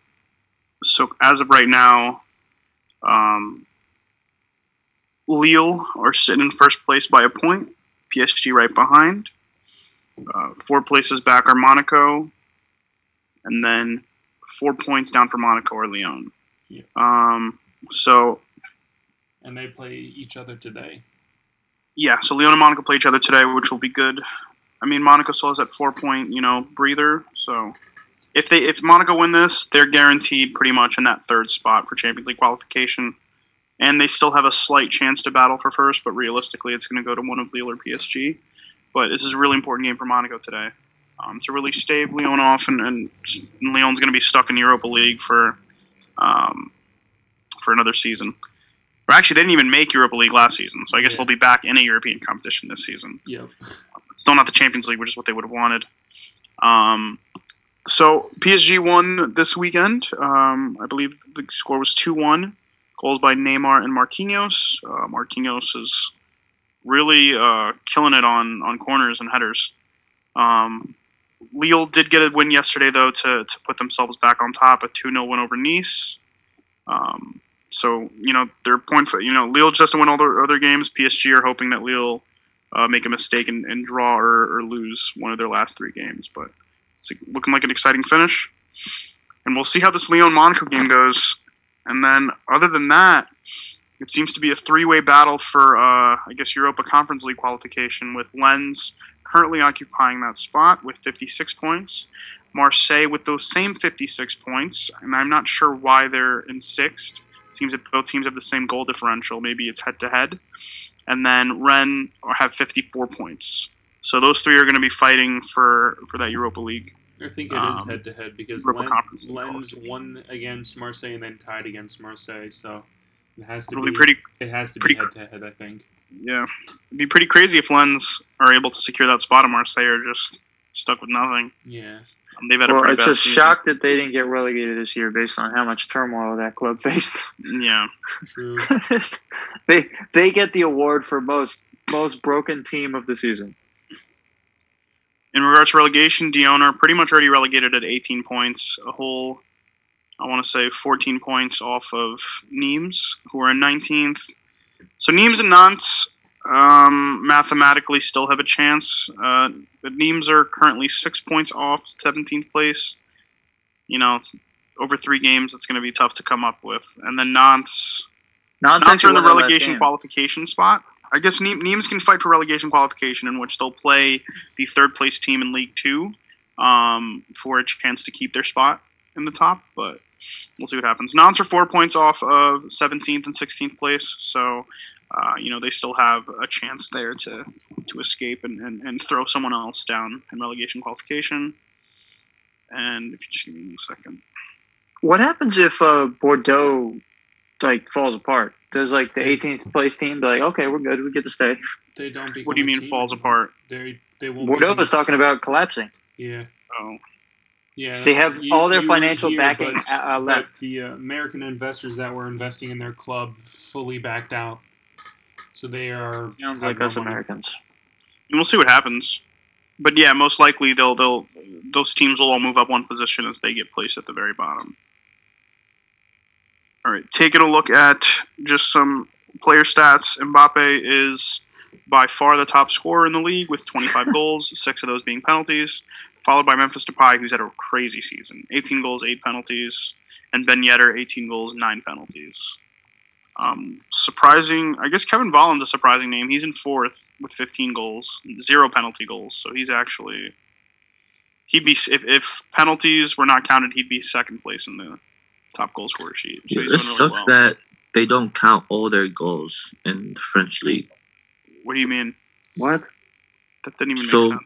so as of right now, um, Lille are sitting in first place by a point. PSG right behind. Uh, four places back are Monaco, and then four points down for Monaco or Lyon. Yeah. Um, so And they play each other today. yeah, so Lyon and Monaco play each other today, which will be good. I mean, Monaco still has that four point, you know, breather. So if they if Monaco win this, they're guaranteed pretty much in that third spot for Champions League qualification, and they still have a slight chance to battle for first. But realistically, it's going to go to one of Lille or PSG. But this is a really important game for Monaco today um, to really stave Lyon off, and, and, Lyon's going to be stuck in Europa League for um, for another season. Or actually, they didn't even make Europa League last season, so I guess Yeah. they'll be back in a European competition this season. Yep. Still not the Champions League, which is what they would have wanted. Um, so PSG won this weekend. Um, I believe the score was two one. Goals by Neymar and Marquinhos. Uh, Marquinhos is really uh, killing it on, on corners and headers. Um, Lille did get a win yesterday, though, to, to put themselves back on top. A 2 0 win over Nice. Um, so, you know, their point for, you know, Lille just win all their other games. PSG are hoping that Lille uh, make a mistake and, and draw or, or lose one of their last three games. But it's looking like an exciting finish. And we'll see how this Lyon Monaco game goes. And then, other than that, it seems to be a three-way battle for, uh, I guess, Europa Conference League qualification with Lens currently occupying that spot with 56 points. Marseille with those same 56 points, and I'm not sure why they're in sixth. It seems that both teams have the same goal differential. Maybe it's head-to-head. And then Rennes have 54 points. So those three are going to be fighting for, for that Europa League. I think it is Um, head to head because Europa Len, Lens won against Marseille and then tied against Marseille, so it has to It'll be be pretty It has to be head to head, I think. Yeah, it'd be pretty crazy if Lens are able to secure that spot in Marseille are just stuck with nothing. Yeah, Um, they've had a Well, pretty it's bad a season. shock that they didn't get relegated this year based on how much turmoil that club faced. Yeah, true. they they get the award for most most broken team of the season. In regards to relegation, Dijon are pretty much already relegated at 18 points, a whole, I want to say 14 points off of Nimes, who are in 19th. So Nimes and Nantes um, mathematically still have a chance. Uh, but Nimes are currently six points off 17th place. You know, over three games, it's going to be tough to come up with. And then Nantes, Nantes Nantes are in the won their last relegation qualification spot. I guess Nimes can fight for relegation qualification, in which they'll play the third place team in League Two um, for a chance to keep their spot in the top. But we'll see what happens. Nantes are four points off of 17th and 16th place, so uh, you know they still have a chance there to to escape and, and, and throw someone else down in relegation qualification. And if you just give me a second. What happens if uh, Bordeaux like falls apart? Does like the 18th place team be like, okay, we're good, we get to stay? They don't. What do you mean team falls apart? They they won't. Bordeaux become- talking about collapsing. Yeah, Oh, yeah. They have all their financial hear, backing, but- uh, uh, left. The uh, American investors that were investing in their club fully backed out, so they are. Sounds like us money. Americans. and we'll see what happens. But yeah, most likely they'll they'll those teams will all move up one position as they get placed at the very bottom. All right, taking a look at just some player stats. Mbappe is by far the top scorer in the league with 25 goals, six of those being penalties, followed by Memphis Depay, who's had a crazy season: 18 goals, eight penalties, and Ben Yedder, 18 goals, nine penalties. Um, surprising, I guess Kevin Volland's a surprising name. He's in fourth with 15 goals, zero penalty goals. So he's actually he'd be if, if penalties were not counted, he'd be second place in the top goal scorer sheet. So Yeah, he's it really sucks well. that they don't count all their goals in the French league. What do you mean? What? That didn't even So- make sense.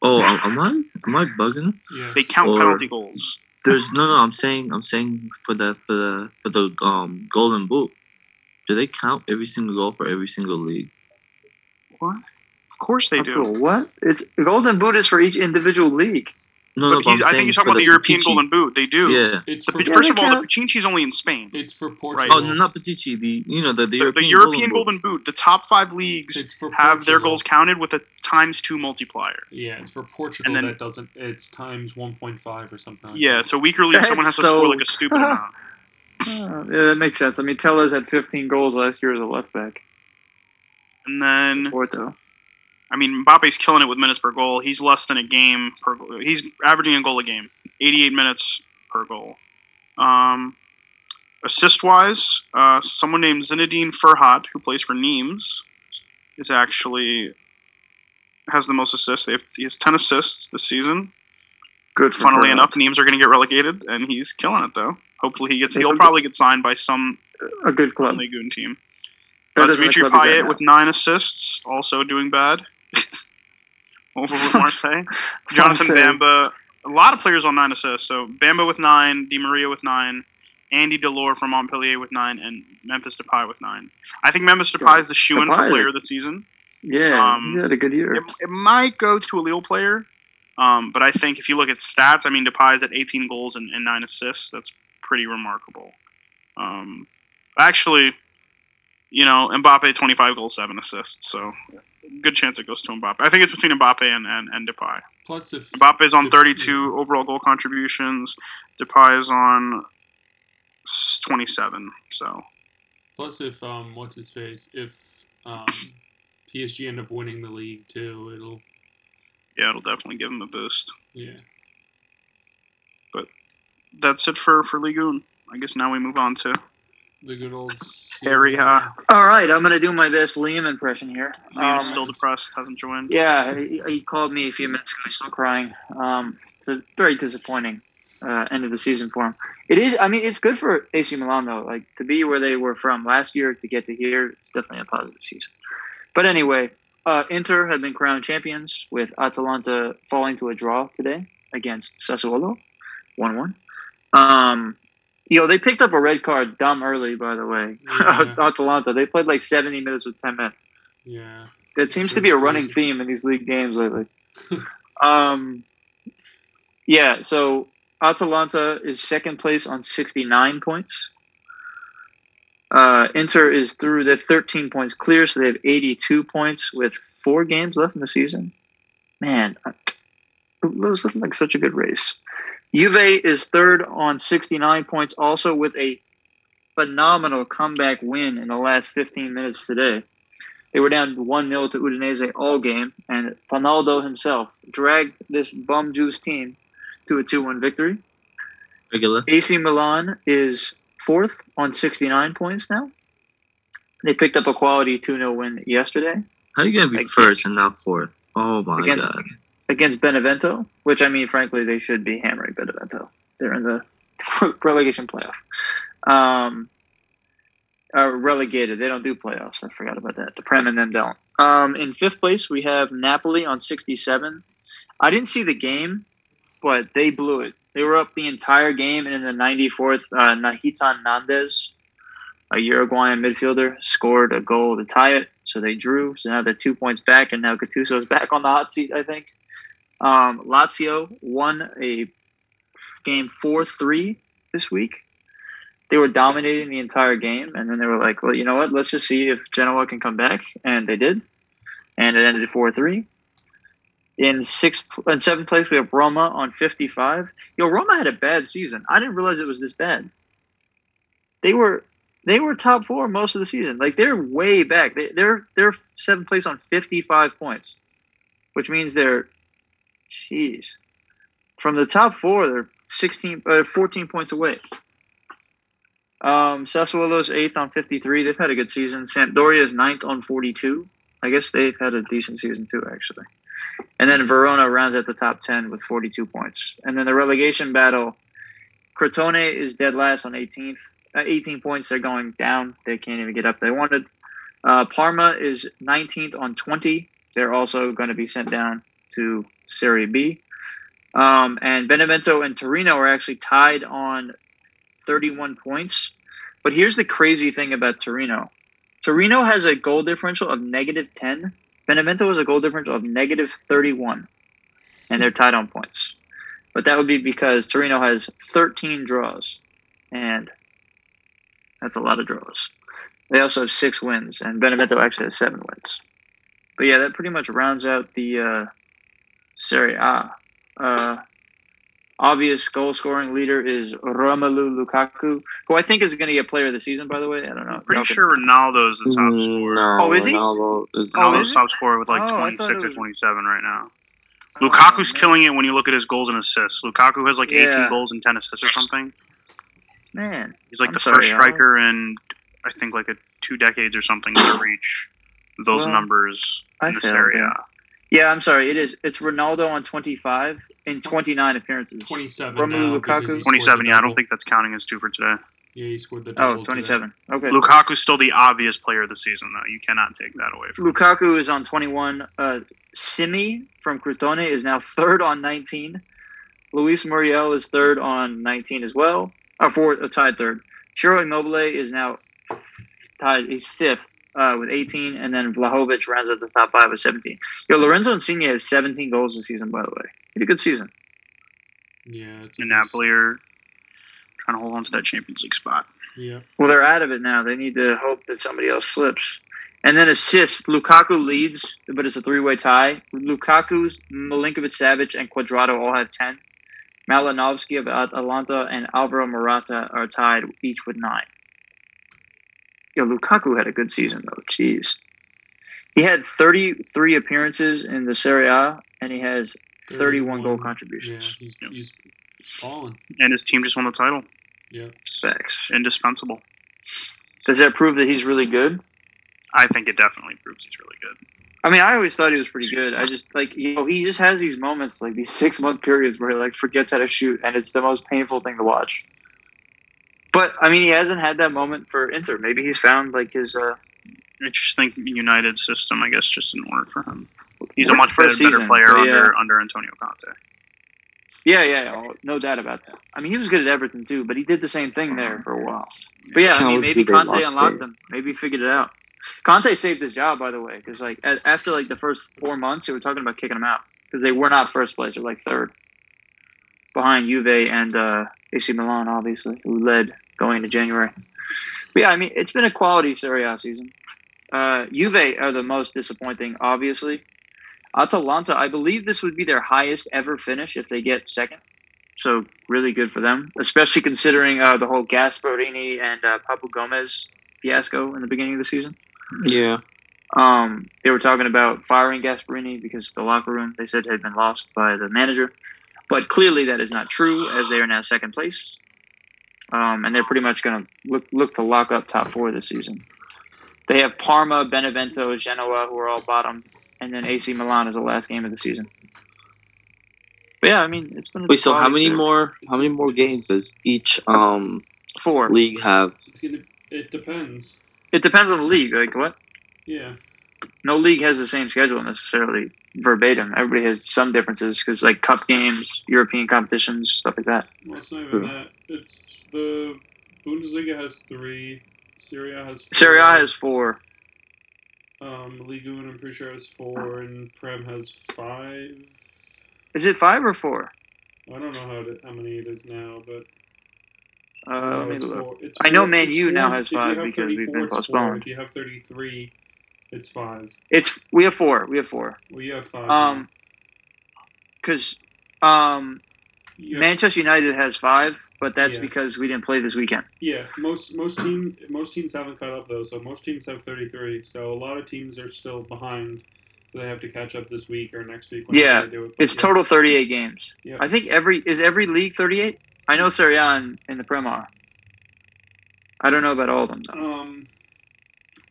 Oh, am am I am I bugging? Yes. They count or- penalty goals. There's no no. I'm saying I'm saying for the for the for the um Golden Boot. Do they count every single goal for every single league? What? Of course they do. cool. What? It's Golden Boot is for each individual league. No, But no. But I'm he, I think saying he's talking about the, European Pichichi. Golden Boot. They do. Yeah. It's The, for, first Yeah, of all, the count. Pichichi's only in Spain. it's for Oh Portugal. no, not Pichichi. The you know the, the The, European, the European Golden, Golden Boot, the top five leagues have their goals counted with a times two multiplier. Yeah, it's for Portugal. And then- that doesn't. It's times 1.5 or something. Like Yeah, that. so weaker league, someone has That's to score like a stupid amount. Uh, yeah, that makes sense. I mean, Telles had 15 goals last year as a left back. And then, Porto. I mean, Mbappe's killing it with minutes per goal. He's less than a game per goal. He's averaging a goal a game, 88 minutes per goal. Um, assist wise, uh, someone named Zinedine Ferhat, who plays for Nimes, is actually has the most assists. They have, he has 10 assists this season. Good Funnily enough, Nimes are going to get relegated, and he's killing it though. Hopefully, he gets. He'll probably get signed by some a good club. 1 team. Dimitri club he's at Payet with nine assists, also doing bad. Over with Marseille. Jonathan. Bamba, a lot of players on nine assists. So Bamba with nine, Di Maria with nine, Andy Delort from Montpellier with nine, and Memphis Depay with nine. I think Memphis Depay is the shoe in for player of the season. Yeah, Um, he had a good year. It, it might go to a Lille player, um, but I think if you look at stats, I mean Depay is at 18 goals and, and nine assists. That's pretty remarkable. Um, Actually, you know, Mbappe 25 goals, seven assists. So good chance it goes to Mbappe. I think it's between Mbappe and and, and Depay. Plus, if Mbappe is on if- 32 overall goal contributions. Depay is on 27. So Plus, if um, what's his face? If um, PSG end up winning the league too, it'll yeah, it'll definitely give him a boost. yeah. But that's it for for Ligue 1. I guess now we move on to The good old Serie A. All right, I'm gonna do my best Liam impression here. Liam Um, still depressed, hasn't joined. Yeah, he, he called me a few minutes ago. He's still crying. Um, it's a very disappointing uh, end of the season for him. It is. I mean, it's good for AC Milan though. Like to be where they were from last year to get to here, it's definitely a positive season. But anyway, uh, Inter have been crowned champions with Atalanta falling to a draw today against Sassuolo, one-one. Um, you know, they picked up a red card dumb early, by the way. Yeah. Atalanta. They played like 70 minutes with 10 men. Yeah. That seems to be a running theme in these league games lately. um, yeah, so Atalanta is second place on 69 points. Uh, Inter is through the 13 points clear, so they have 82 points with four games left in the season. Man, it was looking like such a good race. Juve is third on 69 points, also with a phenomenal comeback win in the last 15 minutes today. They were down 1 0 to Udinese all game, and Ronaldo himself dragged this bum juice team to a 2 1 victory. Regular. AC Milan is fourth on 69 points now. They picked up a quality 2 0 win yesterday How are you gonna be Against- first and not fourth? Oh my Against- god. Against Benevento, which I mean, frankly, they should be hammering Benevento. They're in the relegation playoff. Um, uh, relegated. They don't do playoffs. I forgot about that. The Prem and them don't. Um, in fifth place, we have Napoli on 67. I didn't see the game, but they blew it. They were up the entire game, and in the 94th, uh, Nahitan Nandez, a Uruguayan midfielder, scored a goal to tie it. So they drew. So now they're two points back, and now Gattuso's back on the hot seat, I think. Um, Lazio won a game 4 3 this week. They were dominating the entire game, and then they were like, well, you know what? Let's just see if Genoa can come back. And they did. And it ended 4 3. In sixth and seventh place, we have Roma on 55. Yo, Roma had a bad season. I didn't realize it was this bad. They were they were top four most of the season. Like they're way back. They, they're they're seventh place on 55 points, which means they're, jeez, from the top four, they're 16, uh, 14 points away. Um, Sassuolo's eighth on 53. They've had a good season. Sampdoria is ninth on 42. I guess they've had a decent season too, actually. And then Verona rounds at the top 10 with 42 points. And then the relegation battle, Crotone is dead last on 18th. Uh, 18 points. They're going down. They can't even get up they wanted. Uh, Parma is 19th on 20. They're also going to be sent down to Serie B. Um, and Benevento and Torino are actually tied on 31 points. But here's the crazy thing about Torino Torino has a goal differential of negative 10. Benevento has a goal differential of negative 31. And they're tied on points. But that would be because Torino has 13 draws. And that's a lot of draws. They also have six wins, and Benevento actually has seven wins. But yeah, that pretty much rounds out the uh, Serie A. Uh, obvious goal scoring leader is Romelu Lukaku, who I think is going to get player of the season, by the way. I don't know. I'm pretty Y'all can- sure Ronaldo's the top Mm, scorer. No, Oh, is he? Ronaldo is Oh, Ronaldo's is top scorer with like Oh, 26 thought it or 27 right now. Oh, Lukaku's man. killing it when you look at his goals and assists. Lukaku has like 18 Yeah. goals and 10 assists or something. Man, He's like I'm the sorry, first Al. striker in I think like a two decades or something to reach those Well, numbers in the failed, Serie yeah. A. yeah, I'm sorry. It is. It's Ronaldo on 25 in 29 appearances. 27 Romelu now Lukaku? he scored the 27. Yeah, I don't think that's counting as two for today. Yeah, he scored the double. Oh, today. 27. Okay. Lukaku's still the obvious player of the season, though. You cannot take that away from him. Lukaku is on 21. Uh, Simy from Crotone is now third on 19. Luis Muriel is third on 19 as well. Or fourth, uh, tied third. Ciro Immobile is now tied. He's fifth uh, with 18, and then Vlahovic rounds out the top five with 17. Yo, Lorenzo Insigne has 17 goals this season, by the way. He had a good season. Yeah, it's And Napoli are trying to hold on to that Champions League spot. Yeah. Well, they're out of it now. They need to hope that somebody else slips. And then assists. Lukaku leads, but it's a three-way tie. Lukaku, Milinkovic, Savic, and Cuadrado all have ten. Malinovskyi of Atalanta and Alvaro Morata are tied each with nine. Yo, Lukaku had a good season though. Jeez, he had 33 appearances in the Serie A, and he has 31 goal contributions. Yeah, he's, he's, he's balling. And his team just won the title. Yeah. Facts. Indispensable. Does that prove that he's really good? I think it definitely proves he's really good. I mean, I always thought he was pretty good. I just like you know he just has these moments like these six month periods where he like forgets how to shoot, and it's the most painful thing to watch. But I mean, he hasn't had that moment for Inter. Maybe he's found like his. uh I just think United system, I guess, just didn't work for him. He's a much better, better player but yeah. under under Antonio Conte. Yeah, yeah, yeah, oh, no doubt about that. I mean, he was good at Everton too, but he did the same thing there for a while. But yeah, I mean, maybe Conte unlocked him. Maybe he figured it out. Conte saved his job, by the way, because like after like the first four months, they were talking about kicking him out because they were not first place; they were like third, behind Juve and uh, AC Milan, obviously, who led going into January. But yeah, I mean, it's been a quality Serie A season. Uh, Juve are the most disappointing, obviously. Atalanta, I believe this would be their highest ever finish if they get second. So really good for them, especially considering uh, the whole Gasperini and uh, Papu Gomez fiasco in the beginning of the season. Yeah. Um, they were talking about firing Gasperini because the locker room they said had been lost by the manager, but clearly that is not true as they are now second place, um, and they're pretty much going to look look to lock up top four this season. They have Parma, Benevento, Genoa, who are all bottom, and then AC Milan is the last game of the season. But yeah, I mean it's been. Wait, so how many series. more? How many more games does each um Four. league have? It's gonna. It depends. It depends on the league. Like what? Yeah. no league has the same schedule necessarily verbatim. Everybody has some differences because like cup games, European competitions, stuff like that. Well, it's not even True. that. It's the Bundesliga has three. Serie A has. Four. Serie A has four. Um, Ligue 1, I'm pretty sure has four, and Prem has five. Is it five or four? I don't know how to, how many it is now, but Uh, no, let me it's look. four. It's I know four- Man U now has five because we've been it's four. postponed. If you have 33, it's five. It's we have four. We have four. We have five. Um, because um, have- Manchester United has five, but that's Yeah. because we didn't play this weekend. Yeah, most most team most teams haven't caught up though. So most teams have 33. So a lot of teams are still behind. So they have to catch up this week or next week. Yeah, they do it. It's yeah. total thirty-eight games. Yeah. I think every is every league thirty-eight. I know Serie A and, and the Prem are. I don't know about all of them. Though. Um,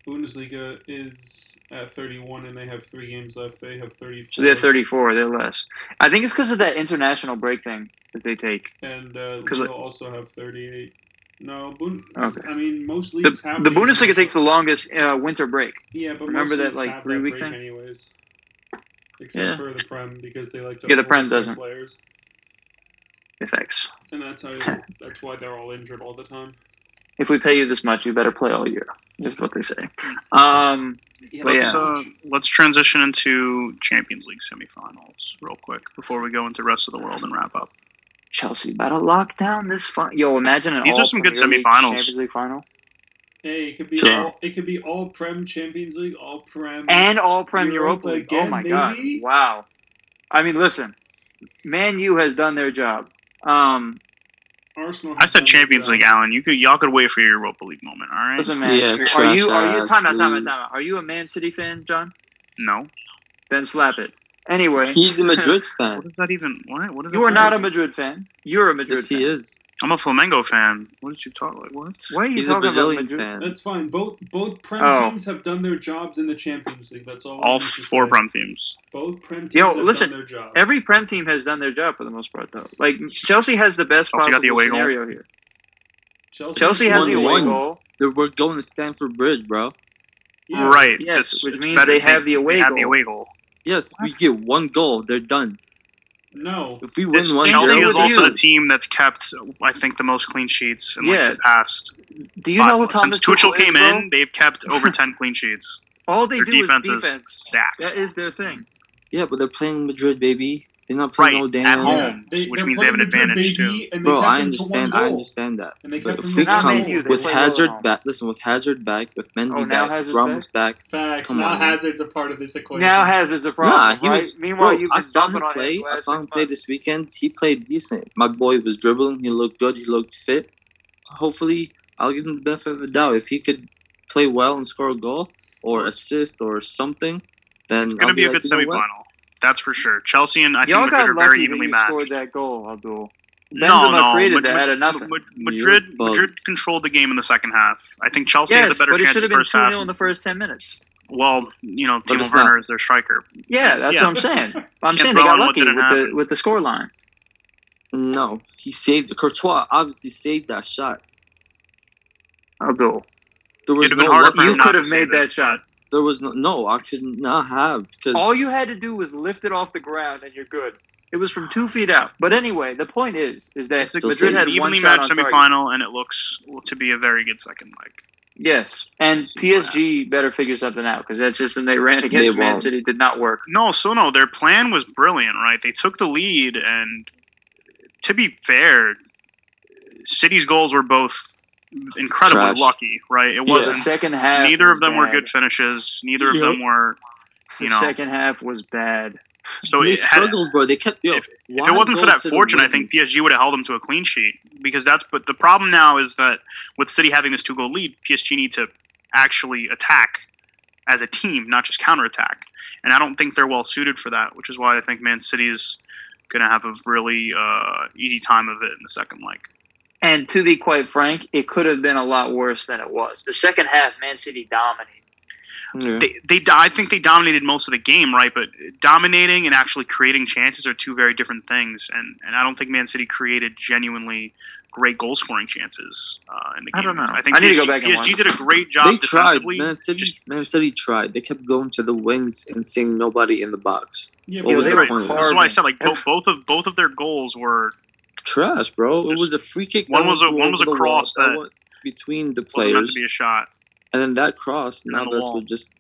Bundesliga is at 31 and they have three games left. They have 34. So they're 34. They're less. I think it's because of that international break thing that they take. And uh, Liga also have 38. No, Bund- Okay. I mean most The, leagues have the Bundesliga takes the longest uh, winter break. Yeah, but remember most that, like, have three-week break thing? anyways. Except Yeah. for the Prem because they like to Yeah, the Prem doesn't. players, Effects. and that's how that's why they're all injured all the time. If we pay you this much, you better play all year. Is what they say. Um, Yeah, Let's yeah. uh, let's transition into Champions League semifinals real quick before we go into rest of the world and wrap up. Chelsea about to lock down this fun. Yo, imagine an These are all some good Premier League semifinals. Champions League final Hey, it could be Sure. all, it could be all Prem Champions League, all Prem and all Prem Europa Europa League. Oh again, my god! Wow. I mean, listen, Man U has done their job. Um, Arsenal. I said Champions. League, Alan. You could y'all could wait for your Europa League moment. All right? listen, man. Yeah, are you are you ass time out, time out, time out? Are you a Man City fan, John? No. Then slap it. Anyway, He's a Madrid fan. does that even? What? What is you that are not a? Madrid fan. You're a Madrid Yes, fan. he is. I'm a Flamengo fan. What did you talk like? What? Why are you He's a talking Brazilian about Madrid? fan. That's fine. Both both Prem Oh. teams have done their jobs in the Champions League. That's all. All need to four say. Prem teams. Both Prem teams Yo, have listen, done their job. Every Prem team has done their job for the most part, though. Like Chelsea has the best Chelsea got the possible away goal. scenario here. Chelsea's Chelsea has the away 1-1. goal. They- We're going to Stamford Bridge, bro. Yeah. Right. Yes, It's- which it's means they have the away they have the away goal. Yes, we get one goal. They're done. No. If we win It's- one Chelsea thing is with also you. the team that's kept, I think, the most clean sheets in like the past. Do you know who five- Thomas Since Tuchel Tuchel came is, bro? in, they've kept over ten clean sheets. All they Their do is defense, defense. is stacked. That is their thing. yeah, but they're playing Madrid, baby. He's not playing Right, no at damn. home. They, which means they have an advantage, too. Bro, I them to one understand. I understand that. And they But if we to Not one Man come U, with play well Hazard home. back, listen, with Hazard back, with Mendy Oh, now back, Hazard's Ramos back. Facts. Come now on. Hazard's a part of this equation. Now Hazard's a problem. Nah, he right? was. Meanwhile, bro, you've I saw him on play. I saw him play this weekend. He played decent. My boy was dribbling. He looked good. He looked fit. Hopefully, I'll give him the benefit of the doubt. If he could play well and score a goal or assist or something, then It's gonna I'll be a like, good you know what? semifinal. That's for sure. Chelsea and I think Y'all Madrid got are very lucky that evenly you matched. scored that goal, Abdul. No, Benzema no, created Mad- that Mad- out of nothing. Mad- You're Madrid, bugged. Madrid controlled the game in the second half. I think Chelsea had the Yes, better but it chance should in have the been first 2 half. 0 in the first 10 minutes. Well, you know, Timo it's Werner not. is their striker. Yeah, that's Yeah. what I'm saying. I'm saying they dwell got on what lucky didn't with the happen. with the score line. No, he saved. Courtois obviously saved that shot. Abdul. There was It'd have no. been harder luck- for him You not could to have made save that shot. There was no. No, I could not have because All you had to do was lift it off the ground and you're good. It was from two feet out. But anyway, the point is, is that It's a Madrid it's had one shot matched on target. and it looks to be a very good second leg. Yes, and PSG better figure something out because that system they ran against They Man won't. City did not work. No, so no, their plan was brilliant, right? They took the lead, and to be fair, City's goals were both incredibly Trash. lucky, right? It Yeah. The wasn't. second half. Neither of them were good finishes. Neither of them were. The you know. second half was bad. So they it had, struggled, bro. They kept. Yo, if- If it wasn't for that fortune, I think? PSG would have held them to a clean sheet because that's. But the problem now is that with City having this two goal lead, PSG need to actually attack as a team, not just counterattack. And I don't think they're well suited for that, which is why I think Man City's going to have a really uh, easy time of it in the second leg. And to be quite frank, it could have been a lot worse than it was. The second half, Man City dominated. Yeah. They, they, I think they dominated most of the game, right? But dominating and actually creating chances are two very different things. And, and I don't think Man City created genuinely great goal scoring chances uh, in the game. I don't know. I think I need to go back and PSG watch. did a great job. They tried. defensively. Man City. Man City tried. They kept going to the wings and seeing nobody in the box. Yeah, What was they the were point? That's why I said like both, both of both of their goals were Trash, bro. It was a free kick. One was a- one was a the wall cross that went between the wasn't meant to be a shot. and then that cross. The Navas wall. would just.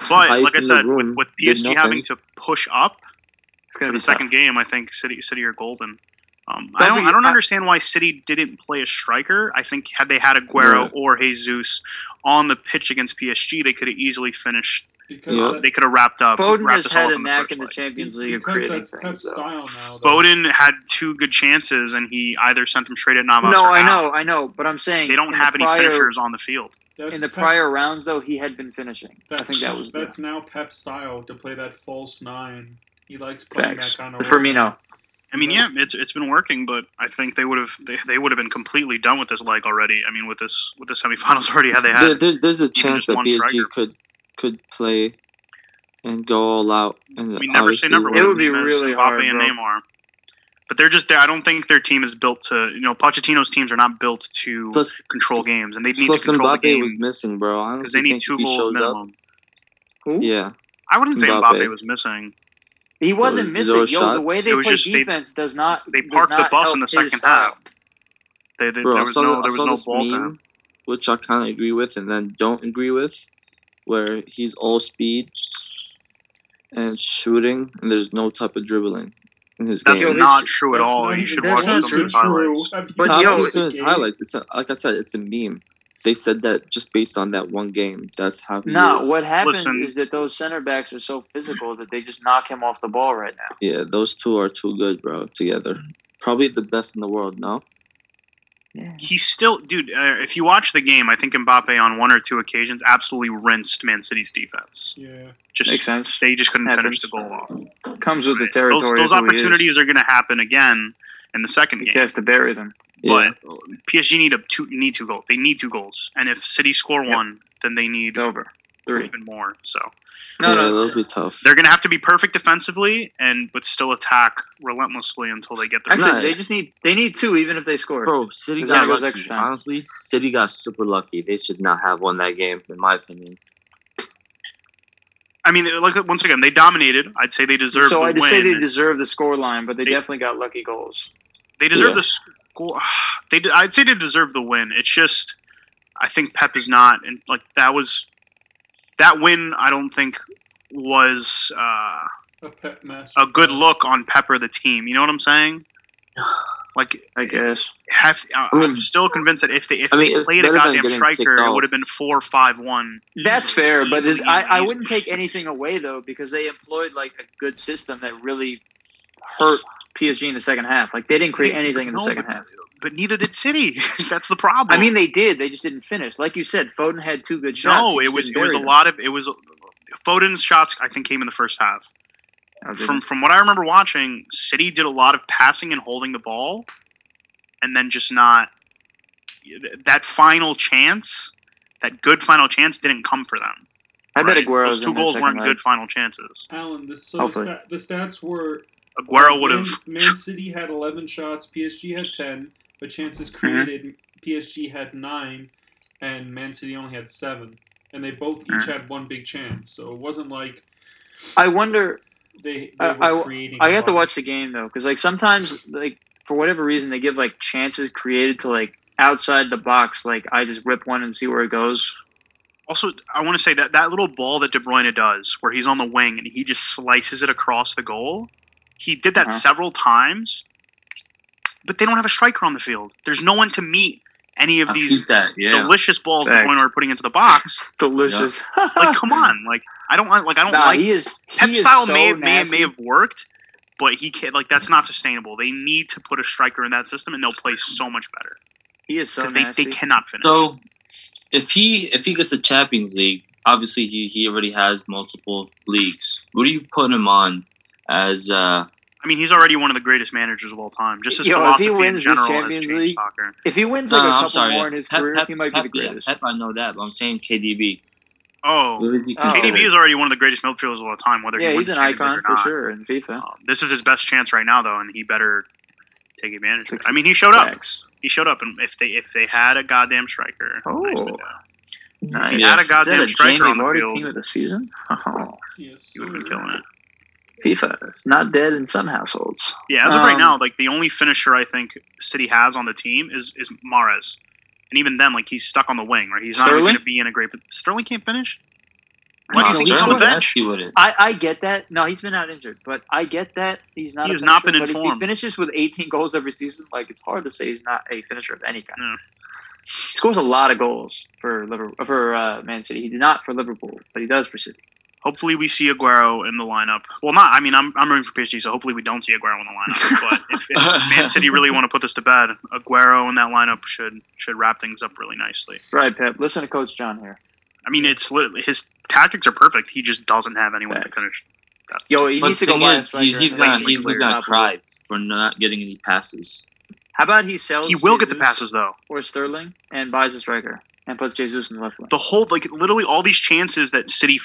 But like I said, with, with PSG having to push up It's gonna the be second game, I think City City are golden. Um, I Don't don't be- I don't understand why City didn't play a striker. I think had they had Aguero Right. or Jesus on the pitch against PSG, they could have easily finished. because Yeah. They could have wrapped up. Foden wrapped has had a knack in the. Champions League of creating that's things. Pep's style now. Foden had two good chances, and he either sent them straight at Navas. No, or I out. know, I know, but I'm saying They don't have the any prior, finishers on the field. In the Pep- prior rounds, though, he had been finishing. That's, I think that was the that's now Pep's style to play that false nine. He likes playing facts. that kind of Firmino. I mean, yeah, it's it's been working, but I think they would have they, they would have been completely done with this leg already. I mean, with this with the semifinals already, had they had There, there's there's a chance just that one PSG striker. could could play and go all out. And I mean, never say obviously never. It would be really Mbappe hard, and bro. Neymar. But they're just. I don't think their team is built to. You know, Pochettino's teams are not built to Plus, control games, and they need to control the Mbappe was missing, bro. Because they need two goals shows up, minimum. Who? yeah, I wouldn't say Mbappe. Mbappe was missing. He wasn't Those- those missing. Yo, the way they It play just they- defense does not. They does parked the not bus help in the second style. half. They, they, bro. there was saw, no the- there I was no ball to meme, him. which I kind of agree with, and then don't agree with, where he's all speed and shooting, and there's no type of dribbling in his That's game. Yo, not true at That's all. not You should watch not some true. of his highlights. Have you But Not yo, watched just his highlights. It's a, like I said, it's a meme. They said that just based on that one game. That's how he Nah, is. what happens Listen. is that those center backs are so physical that they just knock him off the ball right now. Yeah, those two are too good, bro. Together, probably the best in the world. No, Yeah. He's still, dude. Uh, if you watch the game, I think Mbappe on one or two occasions absolutely rinsed Man City's defense. Yeah. Just Makes sense. they just couldn't Happens. finish the goal off. Comes with the Those, territory. those of who he is. opportunities are going to happen again in the second He game. has to bury them. yeah, But PSG need a two need two goals. They need two goals, and if City score Yep. one, then they need It's over. Three. even more. So No, yeah, no. that'll be tough. they're going to have to be perfect defensively, and but still attack relentlessly until they get their. Actually, Nah. they just need they need two, even if they score. Bro, City got it lucky. extra time. Honestly, City got super lucky. They should not have won that game, in my opinion. I mean, like once again, they dominated. I'd say they deserve so the I'd win. say they deserve the score line, but they, They- definitely got lucky goals. They deserve Yeah. the score. They, I'd say they deserve the win. It's just, I think Pep is not, and like that was, that win. I don't think was. uh A pet master. a good look on Pepper the team. You know what I'm saying? Like I guess. have I- I mean- I'm still convinced that if they if I mean, they played a goddamn striker, kicked it would have been four five one. That's fair, but Easily, it, I, I wouldn't take anything away though because they employed like a good system that really hurt PSG in the second half. Like they didn't create anything in the No, second but- half. But neither did City. That's the problem. I mean, they did. They just didn't finish. Like you said, Foden had two good shots. no, it was it was a them. lot of it was Foden's shots. I think came in the first half. Oh, From from what I remember watching, City did a lot of passing and holding the ball, and then just not that final chance. That good final chance didn't come for them. I bet right? Aguero's Those two in goals weren't leg. good final chances. Alan, the, so Hopefully. sta- the stats were Aguero would have. Man City had 11 shots, PSG had 10, but chances Mm-hmm. created, PSG had 9, and Man City only had 7. And they both each Mm. had one big chance, so it wasn't like I wonder. they, they I- were I- creating. I a have to watch the game though, because like sometimes, like for whatever reason, they give like chances created to like outside the box. Like I just rip one and see where it goes. Also, I want to say that that little ball that De Bruyne does, where he's on the wing and he just slices it across the goal, he did that Uh-huh. several times. But they don't have a striker on the field. There's no one to meet any of I these that. Yeah. delicious balls De Thanks. Bruyne are putting into the box. Delicious. Like, come on, like I don't like, like I don't Nah, like he is. Pep is style so may, may nasty. may have worked, but he can't. Like that's not sustainable. They need to put a striker in that system, and they'll play so much better. He is so 'Cause they, they cannot finish. So, if he if he gets the Champions League, obviously he, he already has multiple leagues. What do you put him on as? uh I mean, he's already one of the greatest managers of all time. Just his Yo, if philosophy he in wins this general has Champions League, soccer. if he wins No, like a I'm couple sorry. more in his Pep, career, Pep, he might Pep, be the yeah, greatest. Pep, I know that, but I'm saying KDB. Oh, What is he Oh. KDB is already one of the greatest midfielders of all time. Whether yeah, he he's an icon for or not. sure in FIFA. Um, this is his best chance right now, though, and he better take advantage of it. I mean, he showed up. Facts. He showed up, and if they if they had a goddamn striker, Oh. nice. Nice. He had a Is that goddamn a striker Jamie on the Vardy field. team of the season? Oh, Yes, he would have been killing it. FIFA is not dead in some households. Yeah, as of right Um, now, like the only finisher I think City has on the team is is Mahrez, and even then, like he's stuck on the wing, right? He's not going to be in a great. Sterling can't finish. Why do No, you think he's he's on the bench? nasty with it. I, I get that. No, he's been out injured, but I get that he's not. He's a not finisher, been But if informed. he finishes with 18 goals every season, like it's hard to say he's not a finisher of any kind. Yeah. He scores a lot of goals for Liverpool, for uh, Man City. He did not for Liverpool, but he does for City. Hopefully, we see Aguero in the lineup. Well, not. I mean, I'm I'm rooting for PSG, so hopefully we don't see Aguero in the lineup. But if, if Man City really want to put this to bed, Aguero in that lineup should should wrap things up really nicely. Right, Pep. Listen to Coach John here. I mean, it's his tactics are perfect. He just doesn't have anyone Facts. to finish. That's, Yo, he needs to go thing is, he, he's then gonna he's, he's gonna cry for not getting any passes. How about he sells? he will get the passes though. or Sterling and buys a striker and puts Jesus in the left wing. the whole like literally all these chances that City,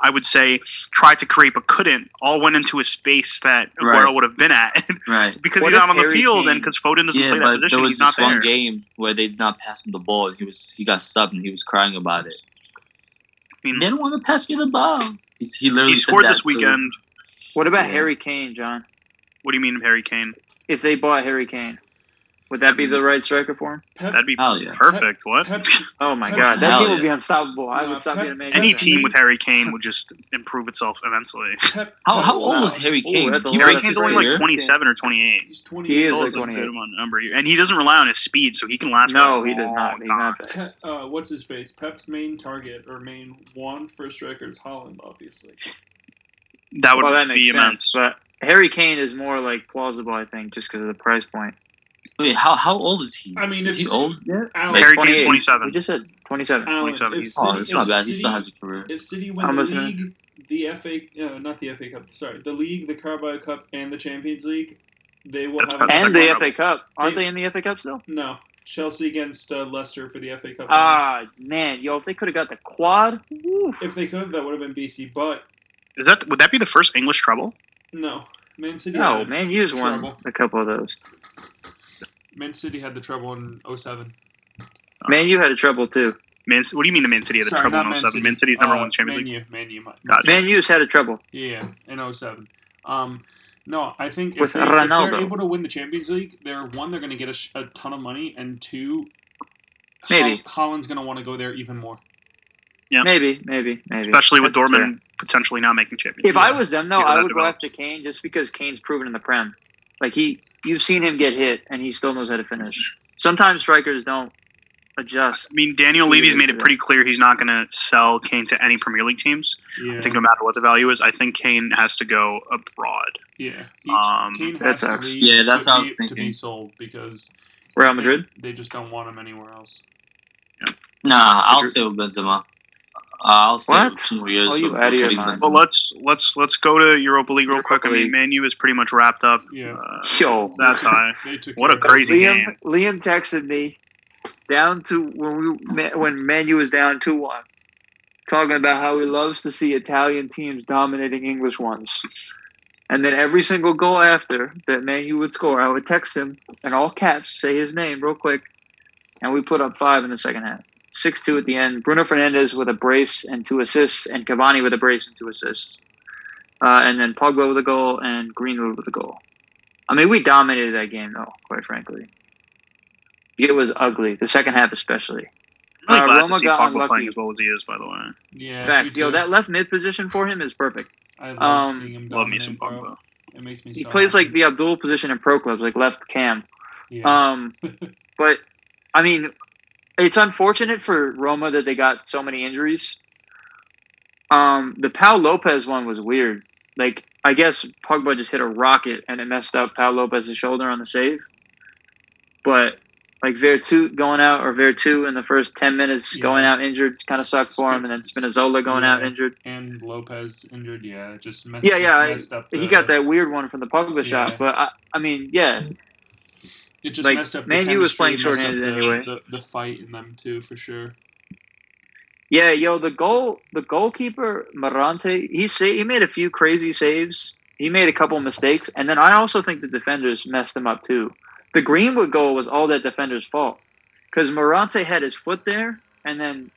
I would say, tried to create but couldn't, all went into a space that Right. Aguero would have been at Right. because What he's not on the Harry field Kane- and because Foden doesn't Yeah, play that but position, there was he's not this one there. game where they did not pass him the ball, and he was he got subbed, and he was crying about it. I mean, They don't want to pass me the ball. He's, he literally he said scored that this weekend. What about Yeah. Harry Kane, John? What do you mean, Harry Kane? If they bought Harry Kane, would that be the right striker for him? Pep, That'd be Hell yeah. perfect. What? Pep, Oh my Pep- God, that Hell team would be unstoppable. I would stop Pep- being a man. Any Pep- team with Harry Kane would just improve itself immensely. Pep, How, how old out. is Harry Kane? that's a He lot Harry Kane's only like 27 or 28. He's 20 He is Still like a good 28. amount- number, and he doesn't rely on his speed, so he can last. for No, a he does not. long He's time. not fast. Pe- uh, what's his face? Pep's main target or main one for a striker is Haaland, obviously. That would well, that makes be sense. immense. But Harry Kane is more like plausible, I think, just because of the price point. Wait, how how old is he? I mean, is he old yet? Alan, Harry Kane's 28. 27. We just said 27. Alan, 27, if he's- Oh, City- it's not bad. He still has a career. If City win I'm the listening. league, the FA, uh, not the FA Cup, sorry, the league, the Carabao Cup, and the Champions League, they will That's have a, And the Second FA Cup. Aren't They- they in the FA Cup still? no Chelsea against uh, Leicester for the FA Cup. Ah, man. Yo, if they could have got the quad. woo. if they could, that would have been BC, but Is that would that be the first English treble? no. Man City. No, had man, U's won a couple of those. Man City had the trouble in 07. Man, you had a trouble too. Man, what do you mean the Man City had the Sorry, trouble not in Man 07? City. Man City's number Uh, one Champions Man League. U, Man U. my- Gotcha. Man, U's had a trouble. Yeah, in 07. Um, no, I think if, With they, if Ronaldo. they're able to win the Champions League, they're one, they're going to get a, sh- a ton of money, and two, Maybe. Haaland's going to want to go there even more. Yeah. Maybe, maybe, maybe. especially with That's fair. Dortmund potentially not making champions. If I was them, though, People I that would go develop. after Kane just because Kane's proven in the Prem. Like he, you've seen him get hit, and he still knows how to finish. Sometimes strikers don't adjust. I mean, Daniel Levy's made it pretty clear he's not going to sell Kane to any Premier League teams. Yeah, I think no matter what the value is, I think Kane has to go abroad. yeah. He, Um, Kane that has to sucks. leave Yeah, that's to what I be, was to be sold because Real Madrid. they just don't want him anywhere else. Nah, I'll Madrid. stay with Benzema. Uh, I'll stay What? with two more years. Oh, you of outta your Karim mind. Well, let's let's let's go to Europa League real quick. I mean, League. Man U is pretty much wrapped up. Yeah. Uh, Yo, that's high. What a crazy business. Liam, game. Liam texted me down to when we when Manu was down two one, talking about how he loves to see Italian teams dominating English ones. And then every single goal after that Manu would score, I would text him in all caps, say his name real quick, and we put up five in the second half. Six two at the end. Bruno Fernandes with a brace and two assists, and Cavani with a brace and two assists. Uh, and then Pogba with a goal and Greenwood with a goal. I mean, we dominated that game, though, quite frankly. It was ugly. The second half, especially. I'm really Uh, glad Roma to see got Pogba unlucky. playing as well as he is. By the way, Yeah, Facts. me Yo, that left mid position for him is perfect. I love um, seeing him love me dominate, some bro. Pogba. It makes me. He so plays like the Abdul position in pro clubs, like left cam. Yeah. Um, but I mean, it's unfortunate for Roma that they got so many injuries. Um, the Pau Lopez one was weird. Like, I guess Pogba just hit a rocket and it messed up Pau Lopez's shoulder on the save. But like Veretout going out or Veretout in the first ten minutes Yeah. going out injured kind of sucked for him, and then Spinazzola going out injured. and Lopez injured. Yeah, just messed. Yeah, yeah, I- messed up. He got that weird one from the Pogba Yeah. shot, but I, I mean, yeah, It just like, messed up. the Man U was playing shorthanded the, anyway. The, the fight in them too, for sure. Yeah, yo, the goal, the goalkeeper Mirante, he sa- he made a few crazy saves. He made a couple mistakes, and then I also think the defenders messed him up too. The Greenwood goal was all that defender's fault because Mirante had his foot there, and then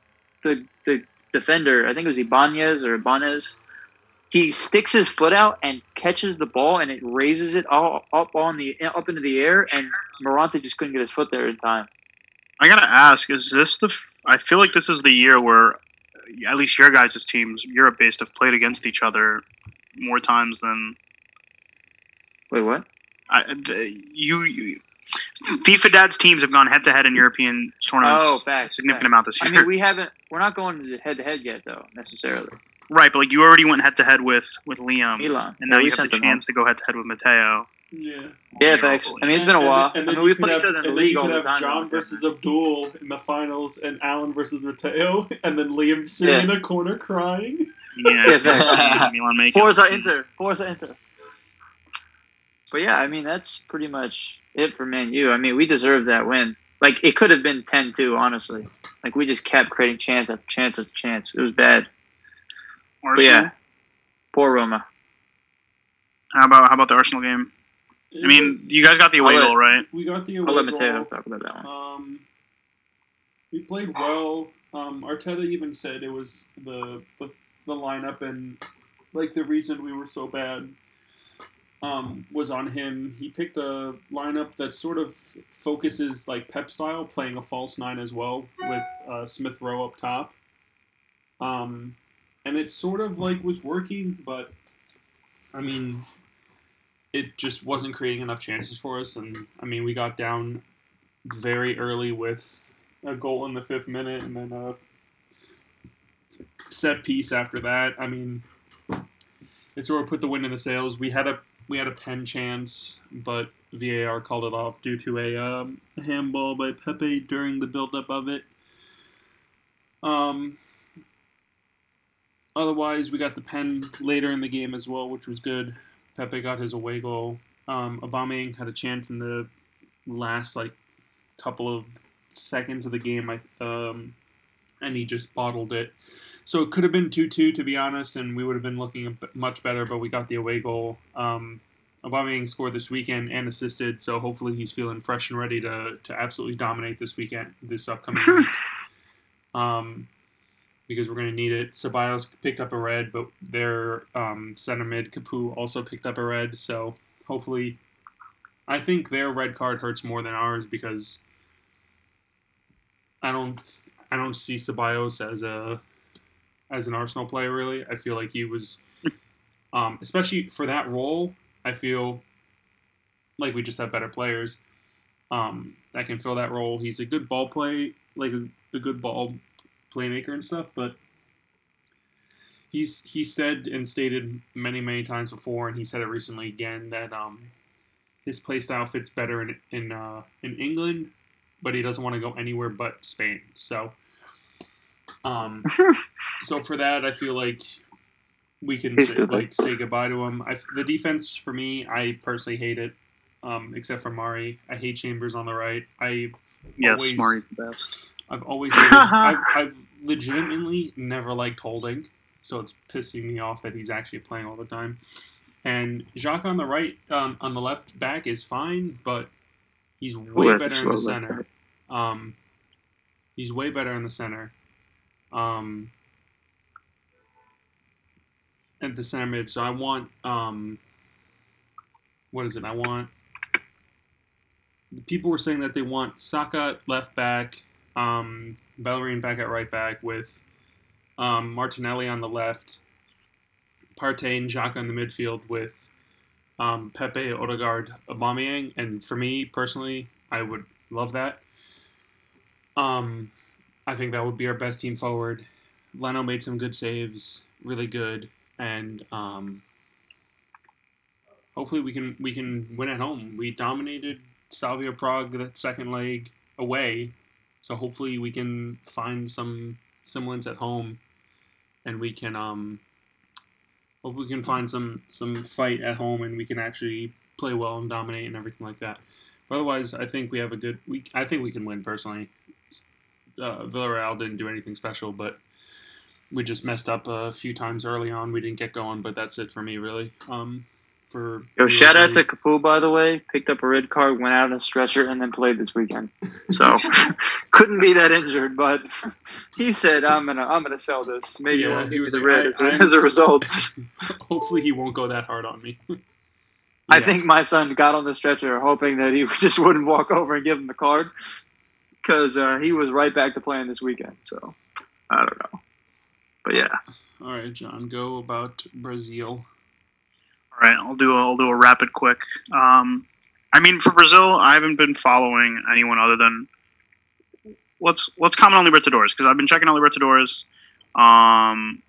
the the defender, I think it was Ibanez or Ibanez, he sticks his foot out and catches the ball, and it raises it all up on the up into the air, and Mirante just couldn't get his foot there in time. I gotta ask: Is this the? f- I feel like this is the year where, at least your guys' teams, Europe-based, have played against each other more times than Wait, what? I, you, you. FIFA Dad's teams have gone head-to-head in European tournaments. Oh, a facts. significant facts. amount this year. I mean, we haven't. We're not going head to head yet, though necessarily. Right, but like you already went head-to-head with with Liam, Milan, and now Yeah, you have the chance to go head-to-head with Mateo. Yeah. Yeah, facts. I mean, it's been a while. and I then mean, we could play have- each other in the league all the time. John versus Abdul in the finals, and Alan versus Mateo, and then Liam sitting Yeah. in a corner crying. Yeah, Yeah, facts. Milan make it. Forza Inter. Forza Inter. But yeah, I mean, that's pretty much it for Man U. I mean, we deserved that win. Like, it could have been 10 2, honestly. Like, we just kept creating chance after chance after chance. It was bad. But Arsenal. yeah, poor Roma. How about how about the Arsenal game? I mean, you guys got the away goal, right? we got the I'll away let Mateo goal. talk about that one. Um, we played well. Um, Arteta even said it was the, the the lineup and like the reason we were so bad um, was on him. He picked a lineup that sort of focuses like Pep style, playing a false nine as well with uh, Smith Rowe up top. Um, and it sort of like was working, but I mean, it just wasn't creating enough chances for us. And I mean, we got down very early with a goal in the fifth minute and then a set piece after that. I mean, it sort of put the wind in the sails. We had a we had a pen chance, but VAR called it off due to a um, handball by Pepe during the buildup of it. Um. Otherwise, we got the pen later in the game as well, which was good. Pepe got his away goal. Um, Aubameyang had a chance in the last like couple of seconds of the game, I, um, and he just bottled it. So it could have been two-two to be honest, and we would have been looking much better. But we got the away goal. Um, Aubameyang scored this weekend and assisted, so hopefully he's feeling fresh and ready to to absolutely dominate this weekend, this upcoming week. Um, because we're going to need it. Ceballos picked up a red, but their um, center mid Capoue also picked up a red. So hopefully, I think their red card hurts more than ours because I don't I don't see Ceballos as a as an Arsenal player. Really, I feel like he was, um, especially for that role. I feel like we just have better players um, that can fill that role. He's a good ball play, like a, a good ball playmaker and stuff, but he's he said and stated many many times before, and he said it recently again that um, his play style fits better in in uh, in England, but he doesn't want to go anywhere but Spain. So, um, so for that, I feel like we can say, like say goodbye to him. I, the defense for me, I personally hate it. Um, except for Mari, I hate Chambers on the right. I Yes, always, Mari's the best. I've always hated, I've, I've legitimately never liked holding, so it's pissing me off that he's actually playing all the time. And Jacques on the right, um, on the left back is fine, but he's way that's better in the center. Um, he's way better in the center. Um, at the center mid, so I want um, what is it? I want. People were saying that they want Saka left back, um, Bellerin back at right back with um, Martinelli on the left, Partey and Xhaka in the midfield with um, Pepe, Odegaard, Aubameyang, and for me personally, I would love that. Um, I think that would be our best team forward. Leno made some good saves, really good, and um, hopefully we can we can win at home. We dominated Slavia Prague that second leg away, so hopefully we can find some semblance at home, and we can um hope we can find some some fight at home, and we can actually play well and dominate and everything like that. But otherwise, I think we have a good. We I think we can win personally. Uh, Villarreal didn't do anything special, but we just messed up a few times early on. We didn't get going, but that's it for me, really. Um, for Yo, shout out to really- by the way. Picked up a red card, went out on a stretcher, and then played this weekend. So couldn't be that injured, but he said, "I'm gonna, I'm gonna sell this. Maybe Yeah, yeah, he was like, red as, as a result." Hopefully, he won't go that hard on me. I think my son got on the stretcher hoping that he just wouldn't walk over and give him the card because uh, he was right back to playing this weekend. So I don't know, but yeah, All right, John, go about Brazil. All right, I'll do a, I'll do a rapid quick. Um, I mean, for Brazil, I haven't been following anyone other than let's let's comment on Libertadores because I've been checking out Libertadores. Um,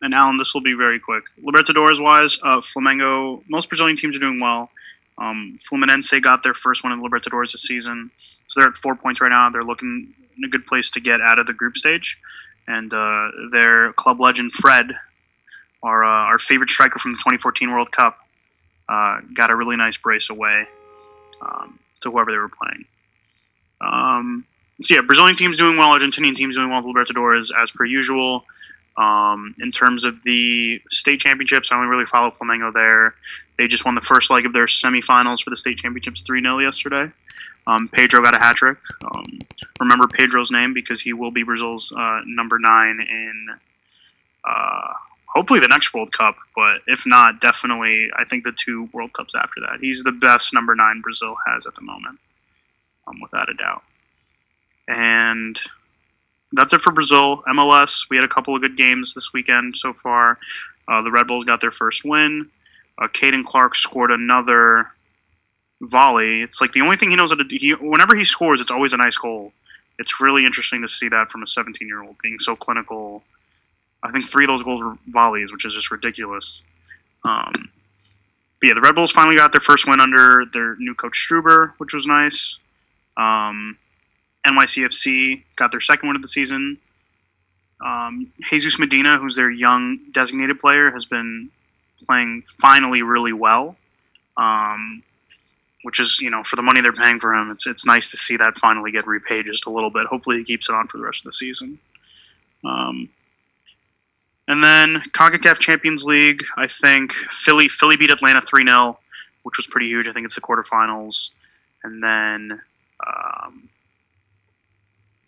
and Alan, this will be very quick. Libertadores wise, uh, Flamengo, most Brazilian teams are doing well. Um, Fluminense got their first one in Libertadores this season, so they're at four points right now. They're looking in a good place to get out of the group stage, and uh, their club legend Fred our uh, our favorite striker from the 2014 World Cup, uh, got a really nice brace away um, to whoever they were playing. Um, so yeah, Brazilian team's doing well, Argentinian team's doing well Libertadores as per usual. Um, in terms of the state championships, I only really follow Flamengo there. They just won the first leg of their semifinals for the state championships 3 0 yesterday. Um, Pedro got a hat trick. Um, remember Pedro's name because he will be Brazil's uh, number nine in uh, hopefully the next World Cup, but if not, definitely I think the two World Cups after that. He's the best number nine Brazil has at the moment, um, without a doubt. And that's it for Brazil. MLS, we had a couple of good games this weekend so far. Uh, the Red Bulls got their first win. Uh, Caden Clark scored another volley. It's like the only thing he knows how to do. He, whenever he scores, it's always a nice goal. It's really interesting to see that from a 17 year old being so clinical I think three of those goals were volleys, which is just ridiculous. Um, but yeah, the Red Bulls finally got their first win under their new coach Struber, which was nice. Um, NYCFC got their second win of the season. Um, Jesus Medina, who's their young designated player, has been playing finally really well. Um, which is, you know, for the money they're paying for him, it's it's nice to see that finally get repaid just a little bit. Hopefully, he keeps it on for the rest of the season. Um, and then CONCACAF Champions League, I think Philly Philly beat Atlanta 3 0, which was pretty huge. I think it's the quarterfinals. And then um,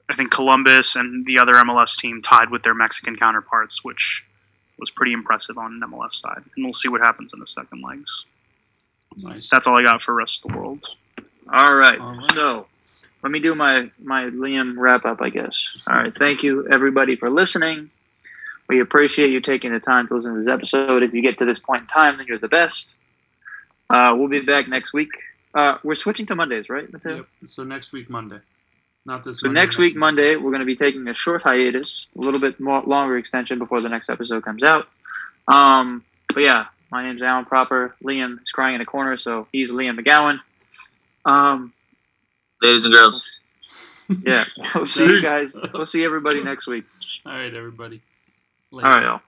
I think Columbus and the other MLS team tied with their Mexican counterparts, which was pretty impressive on an MLS side. And we'll see what happens in the second legs. Nice. That's all I got for the rest of the world. all right. All right. So let me do my my Liam wrap up, I guess. All right. Thank you everybody for listening. We appreciate you taking the time to listen to this episode. If you get to this point in time, then you're the best. Uh, we'll be back next week. Uh, we're switching to Mondays, right, Mateo? Yep. So next week Monday, not this. So Monday, next week, Monday, we're going to be taking a short hiatus, a little bit more longer extension before the next episode comes out. Um, but yeah, my name's Alan Proper. Liam is crying in a corner, so he's Liam McGowan. Um, Ladies and girls. yeah, we'll see you guys. We'll see everybody next week. All right, everybody. All right, y'all.